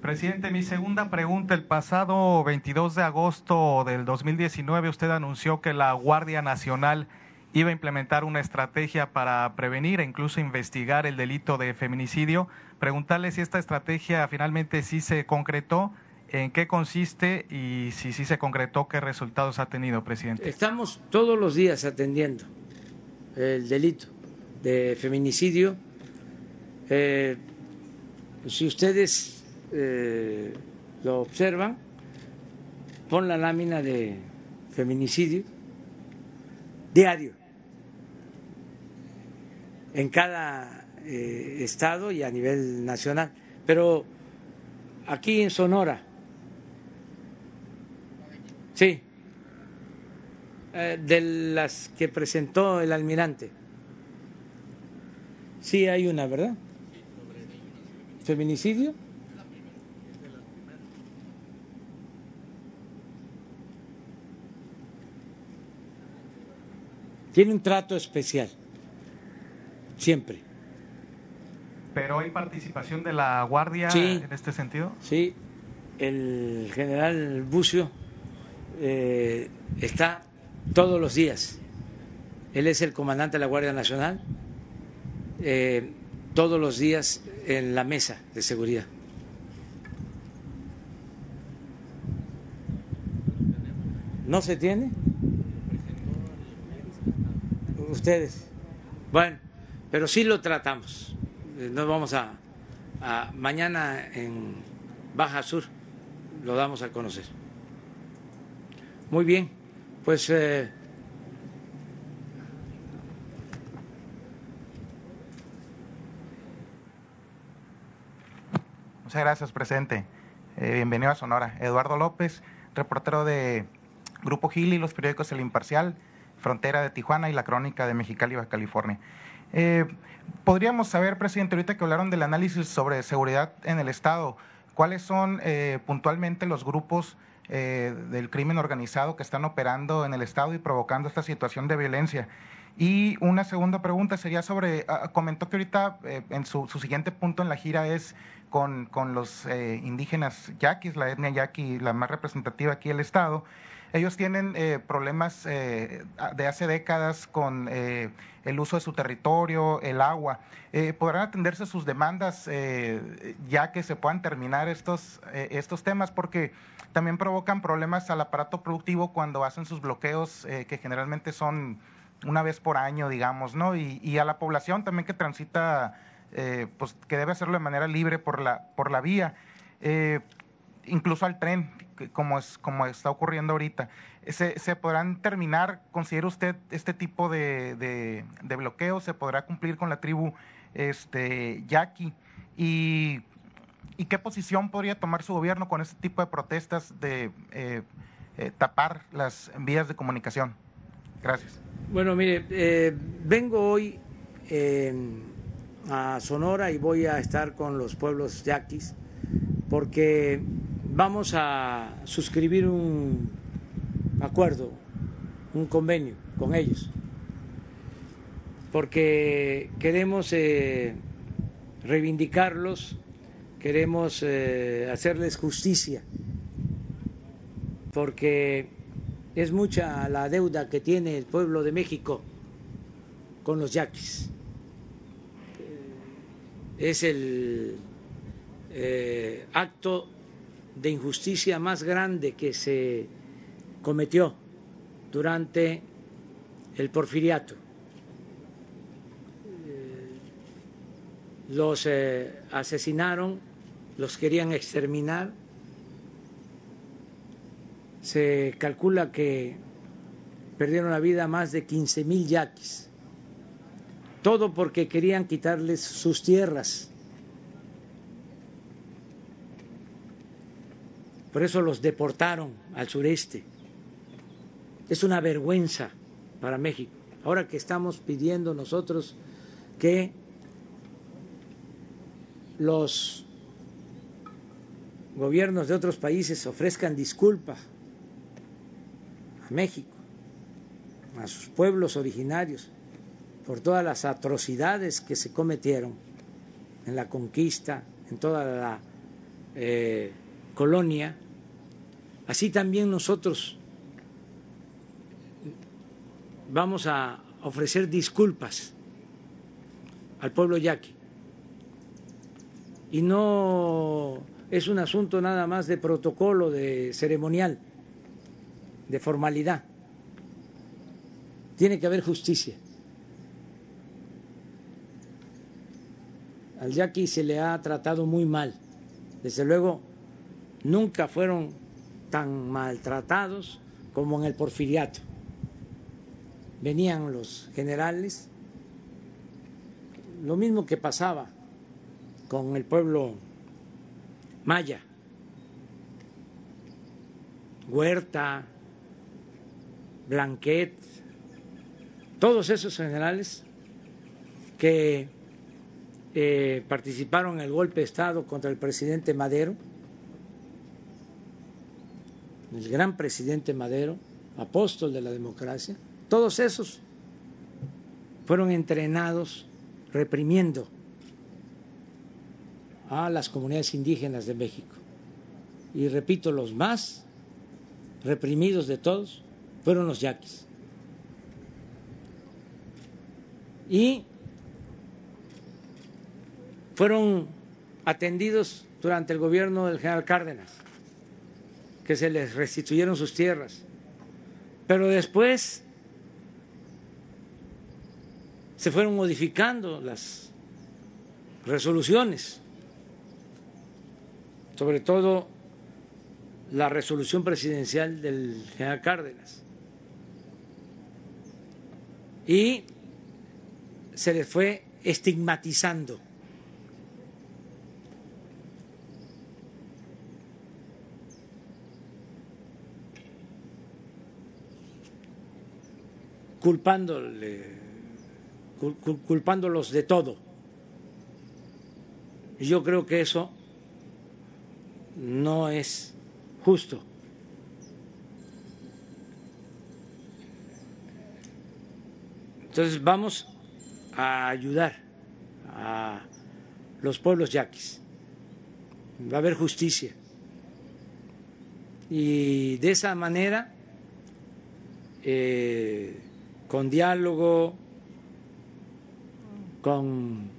Presidente, mi segunda pregunta. El pasado 22 de agosto del 2019 usted anunció que la Guardia Nacional iba a implementar una estrategia para prevenir e incluso investigar el delito de feminicidio. Preguntarle si esta estrategia finalmente sí se concretó, en qué consiste y si sí se concretó, qué resultados ha tenido, presidente. Estamos todos los días atendiendo el delito de feminicidio. Eh, si ustedes eh, lo observan, pon la lámina de feminicidio diario en cada eh, estado y a nivel nacional. Pero aquí en Sonora, sí, de las que presentó el almirante, sí hay una, ¿verdad? Feminicidio. tiene un trato especial, siempre. ¿Pero hay participación de la Guardia en este sentido? Sí, el general Bucio eh, está todos los días. Él es el comandante de la Guardia Nacional, eh, todos los días en la mesa de seguridad. ¿No se tiene? ustedes. Bueno, pero sí lo tratamos. Eh, nos vamos a, mañana en Baja Sur lo damos a conocer. Muy bien, pues eh, Muchas gracias, presidente. Eh, bienvenido a Sonora. Eduardo López, reportero de Grupo Gil y los periódicos El Imparcial frontera de Tijuana y la crónica de Mexicali, Baja California. Eh, podríamos saber, presidente, ahorita que hablaron del análisis sobre seguridad en el Estado, ¿cuáles son puntualmente los grupos del crimen organizado que están operando en el Estado y provocando esta situación de violencia? Y una segunda pregunta sería sobre, ah, comentó que ahorita en su, su, siguiente punto en la gira es con, con los indígenas yaquis, la etnia yaqui, la más representativa aquí del Estado ellos tienen eh, problemas eh, de hace décadas con eh, el uso de su territorio, el agua. ¿Podrán atenderse sus demandas ya que se puedan terminar estos, estos temas? Porque también provocan problemas al aparato productivo cuando hacen sus bloqueos, que generalmente son una vez por año, digamos, ¿no? Y, y a la población también que transita, pues que debe hacerlo de manera libre por la, por la vía incluso al tren, como, es, como está ocurriendo ahorita. ¿Se, ¿Se, podrán terminar, considera usted, este tipo de, de, bloqueo? ¿Se podrá cumplir con la tribu este, yaqui? ¿Y, ¿Y qué posición podría tomar su gobierno con este tipo de protestas de eh, eh, tapar las vías de comunicación? Gracias. Bueno, mire, eh, vengo hoy a Sonora y voy a estar con los pueblos yaquis porque vamos a suscribir un acuerdo, un convenio con ellos, porque queremos eh, reivindicarlos, queremos eh, hacerles justicia, porque es mucha la deuda que tiene el pueblo de México con los yaquis. Es el eh, acto de injusticia más grande que se cometió durante el porfiriato. Los eh, asesinaron, los querían exterminar. Se calcula que perdieron la vida más de 15 mil yaquis. Todo porque querían quitarles sus tierras Por eso los deportaron al sureste. Es una vergüenza para México. Ahora que estamos pidiendo nosotros que los gobiernos de otros países ofrezcan disculpas a México, a sus pueblos originarios, por todas las atrocidades que se cometieron en la conquista, en toda la eh, colonia, así también nosotros vamos a ofrecer disculpas al pueblo yaqui. Y no es un asunto nada más de protocolo, de ceremonial, de formalidad. Tiene que haber justicia. Al yaqui se le ha tratado muy mal. Desde luego, nunca fueron tan maltratados como en el porfiriato. Venían los generales, lo mismo que pasaba con el pueblo maya, Huerta, Blanquet, todos esos generales que eh, participaron en el golpe de Estado contra el presidente Madero, el gran presidente Madero, apóstol de la democracia, todos esos fueron entrenados reprimiendo a las comunidades indígenas de México. Y repito, los más reprimidos de todos fueron los yaquis. Y fueron atendidos durante el gobierno del general Cárdenas que se les restituyeron sus tierras. Pero después se fueron modificando las resoluciones, sobre todo la resolución presidencial del general Cárdenas. Y se les fue estigmatizando culpándole, culpándolos de todo. Y yo creo que eso no es justo. Entonces vamos a ayudar a los pueblos yaquis. Va a haber justicia. Y de esa manera, eh, con diálogo, con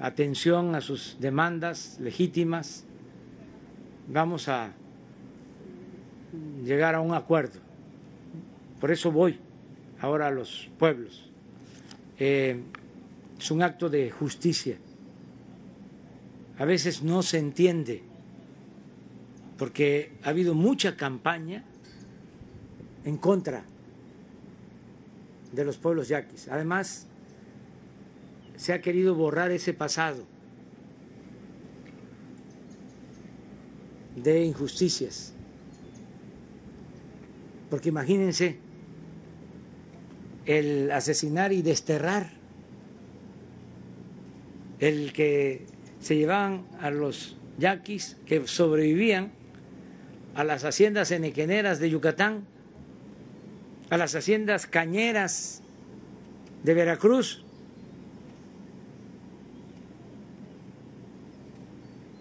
atención a sus demandas legítimas, vamos a llegar a un acuerdo. Por eso voy ahora a los pueblos. Eh, es un acto de justicia. A veces no se entiende porque ha habido mucha campaña en contra de los pueblos yaquis. Además, se ha querido borrar ese pasado de injusticias. Porque imagínense el asesinar y desterrar, el que se llevaban a los yaquis que sobrevivían a las haciendas enequeneras de Yucatán, a las haciendas cañeras de Veracruz,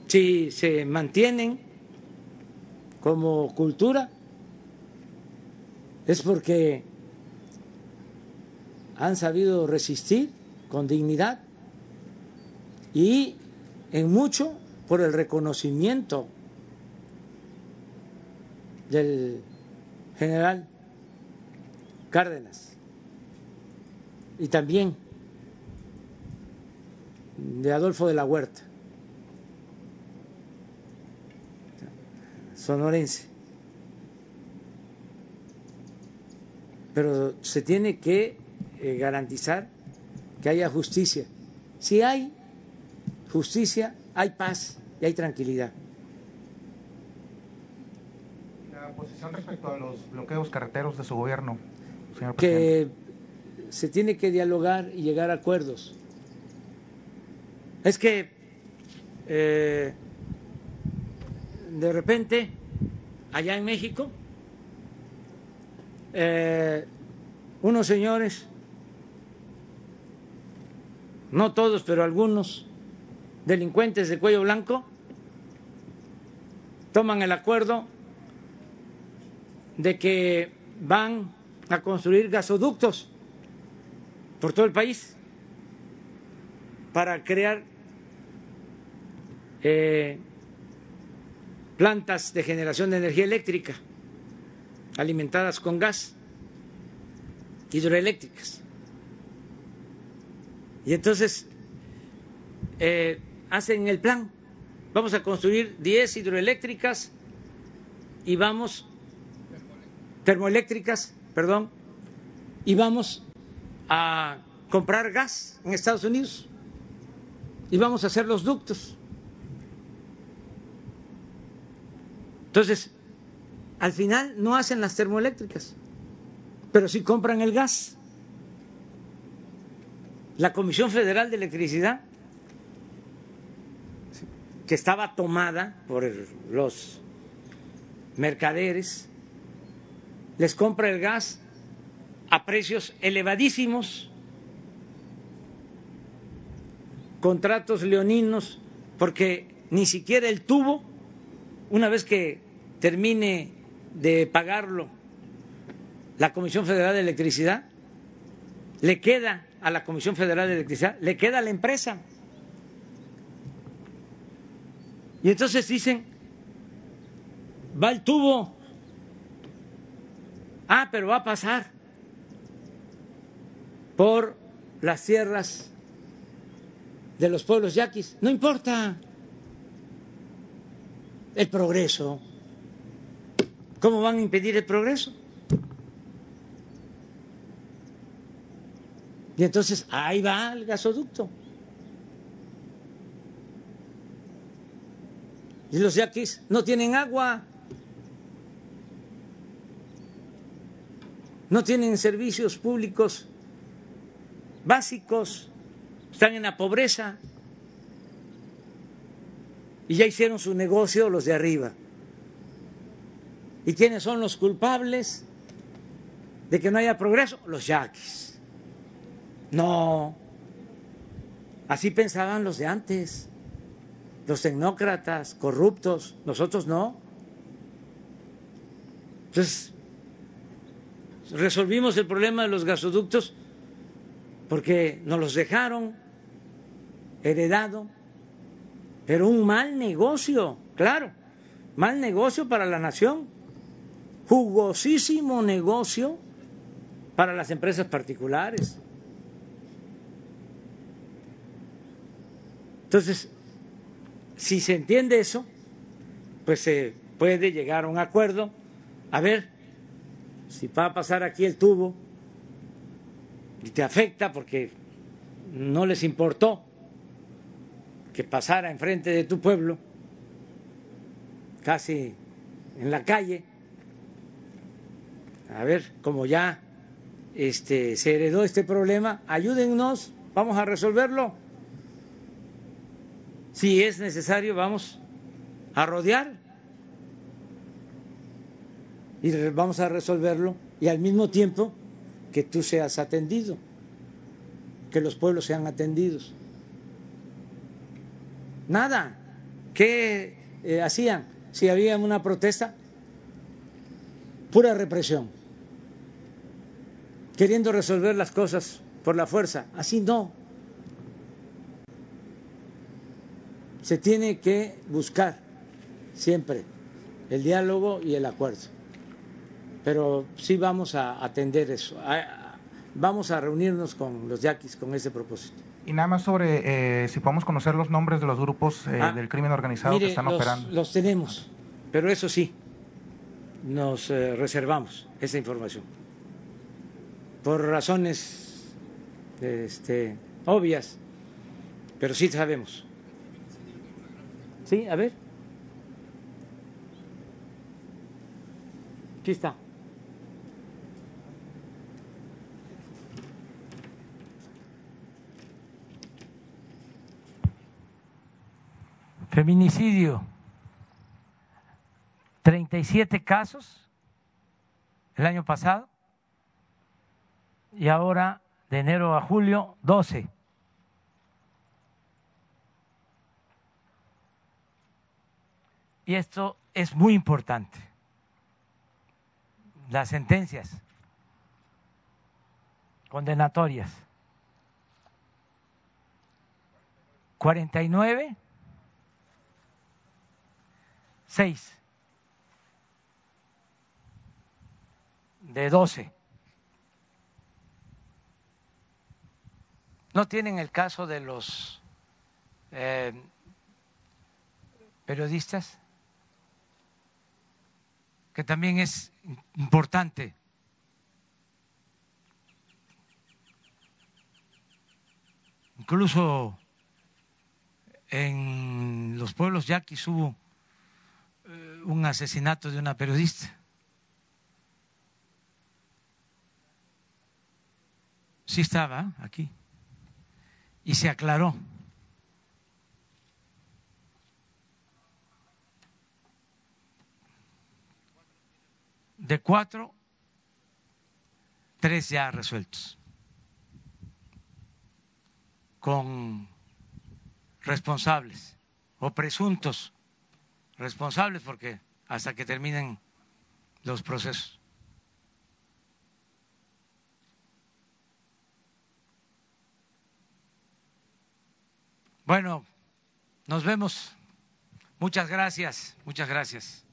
si se mantienen como cultura, es porque han sabido resistir con dignidad y en mucho por el reconocimiento del general Cárdenas y también de Adolfo de la Huerta. sonorense. Pero se tiene que eh, garantizar que haya justicia. Si hay justicia, hay paz y hay tranquilidad. La posición respecto a los bloqueos carreteros de su gobierno, señor Que se tiene que dialogar y llegar a acuerdos. Es que eh, de repente allá en México, eh, unos señores, no todos, pero algunos delincuentes de cuello blanco, toman el acuerdo de que van a construir gasoductos por todo el país para crear eh, plantas de generación de energía eléctrica alimentadas con gas, hidroeléctricas. Y entonces eh, hacen el plan, vamos a construir 10 hidroeléctricas y vamos, termoeléctricas, perdón, y vamos a comprar gas en Estados Unidos y vamos a hacer los ductos. Entonces, al final no hacen las termoeléctricas, pero sí compran el gas. La Comisión Federal de Electricidad, que estaba tomada por los mercaderes, les compra el gas a precios elevadísimos, contratos leoninos, porque ni siquiera el tubo una vez que termine de pagarlo la Comisión Federal de Electricidad, le queda a la Comisión Federal de Electricidad, le queda a la empresa. Y entonces dicen, va el tubo, ah, pero va a pasar por las sierras de los pueblos yaquis, no importa, el progreso. ¿Cómo van a impedir el progreso? Y entonces ahí va el gasoducto. Y los yaquis no tienen agua, no tienen servicios públicos básicos, están en la pobreza. Y ya hicieron su negocio los de arriba. ¿Y quiénes son los culpables de que no haya progreso? Los yaquis. No. Así pensaban los de antes. Los tecnócratas, corruptos. Nosotros no. Entonces, resolvimos el problema de los gasoductos porque nos los dejaron heredado, pero un mal negocio, claro, mal negocio para la nación, jugosísimo negocio para las empresas particulares. Entonces, si se entiende eso, pues se puede llegar a un acuerdo. A ver, si va a pasar aquí el tubo y te afecta porque no les importó que pasara enfrente de tu pueblo, casi en la calle, a ver, como ya este, se heredó este problema, ayúdennos, vamos a resolverlo. Si es necesario, vamos a rodear y vamos a resolverlo y al mismo tiempo que tú seas atendido, que los pueblos sean atendidos. Nada. ¿Qué eh, hacían si había una protesta? Pura represión. Queriendo resolver las cosas por la fuerza. Así no. Se tiene que buscar siempre el diálogo y el acuerdo pero sí vamos a atender eso. Vamos a reunirnos con los yaquis con ese propósito. Y nada más sobre eh, si podemos conocer los nombres de los grupos eh, ah, del crimen organizado que están operando. Los tenemos, pero eso sí, nos eh, reservamos esa información. Por razones este, obvias, pero sí sabemos. Sí, a ver. Aquí está. Feminicidio, 37 casos el año pasado y ahora de enero a julio 12. Y esto es muy importante. Las sentencias condenatorias. 49 Seis de doce. ¿No tienen el caso de los eh, periodistas? Que también es importante. Incluso en los pueblos yaquis hubo un asesinato de una periodista. Sí estaba aquí. Y se aclaró. De cuatro, tres ya resueltos. Con responsables o presuntos responsables porque hasta que terminen los procesos. Bueno, nos vemos. Muchas gracias, muchas gracias.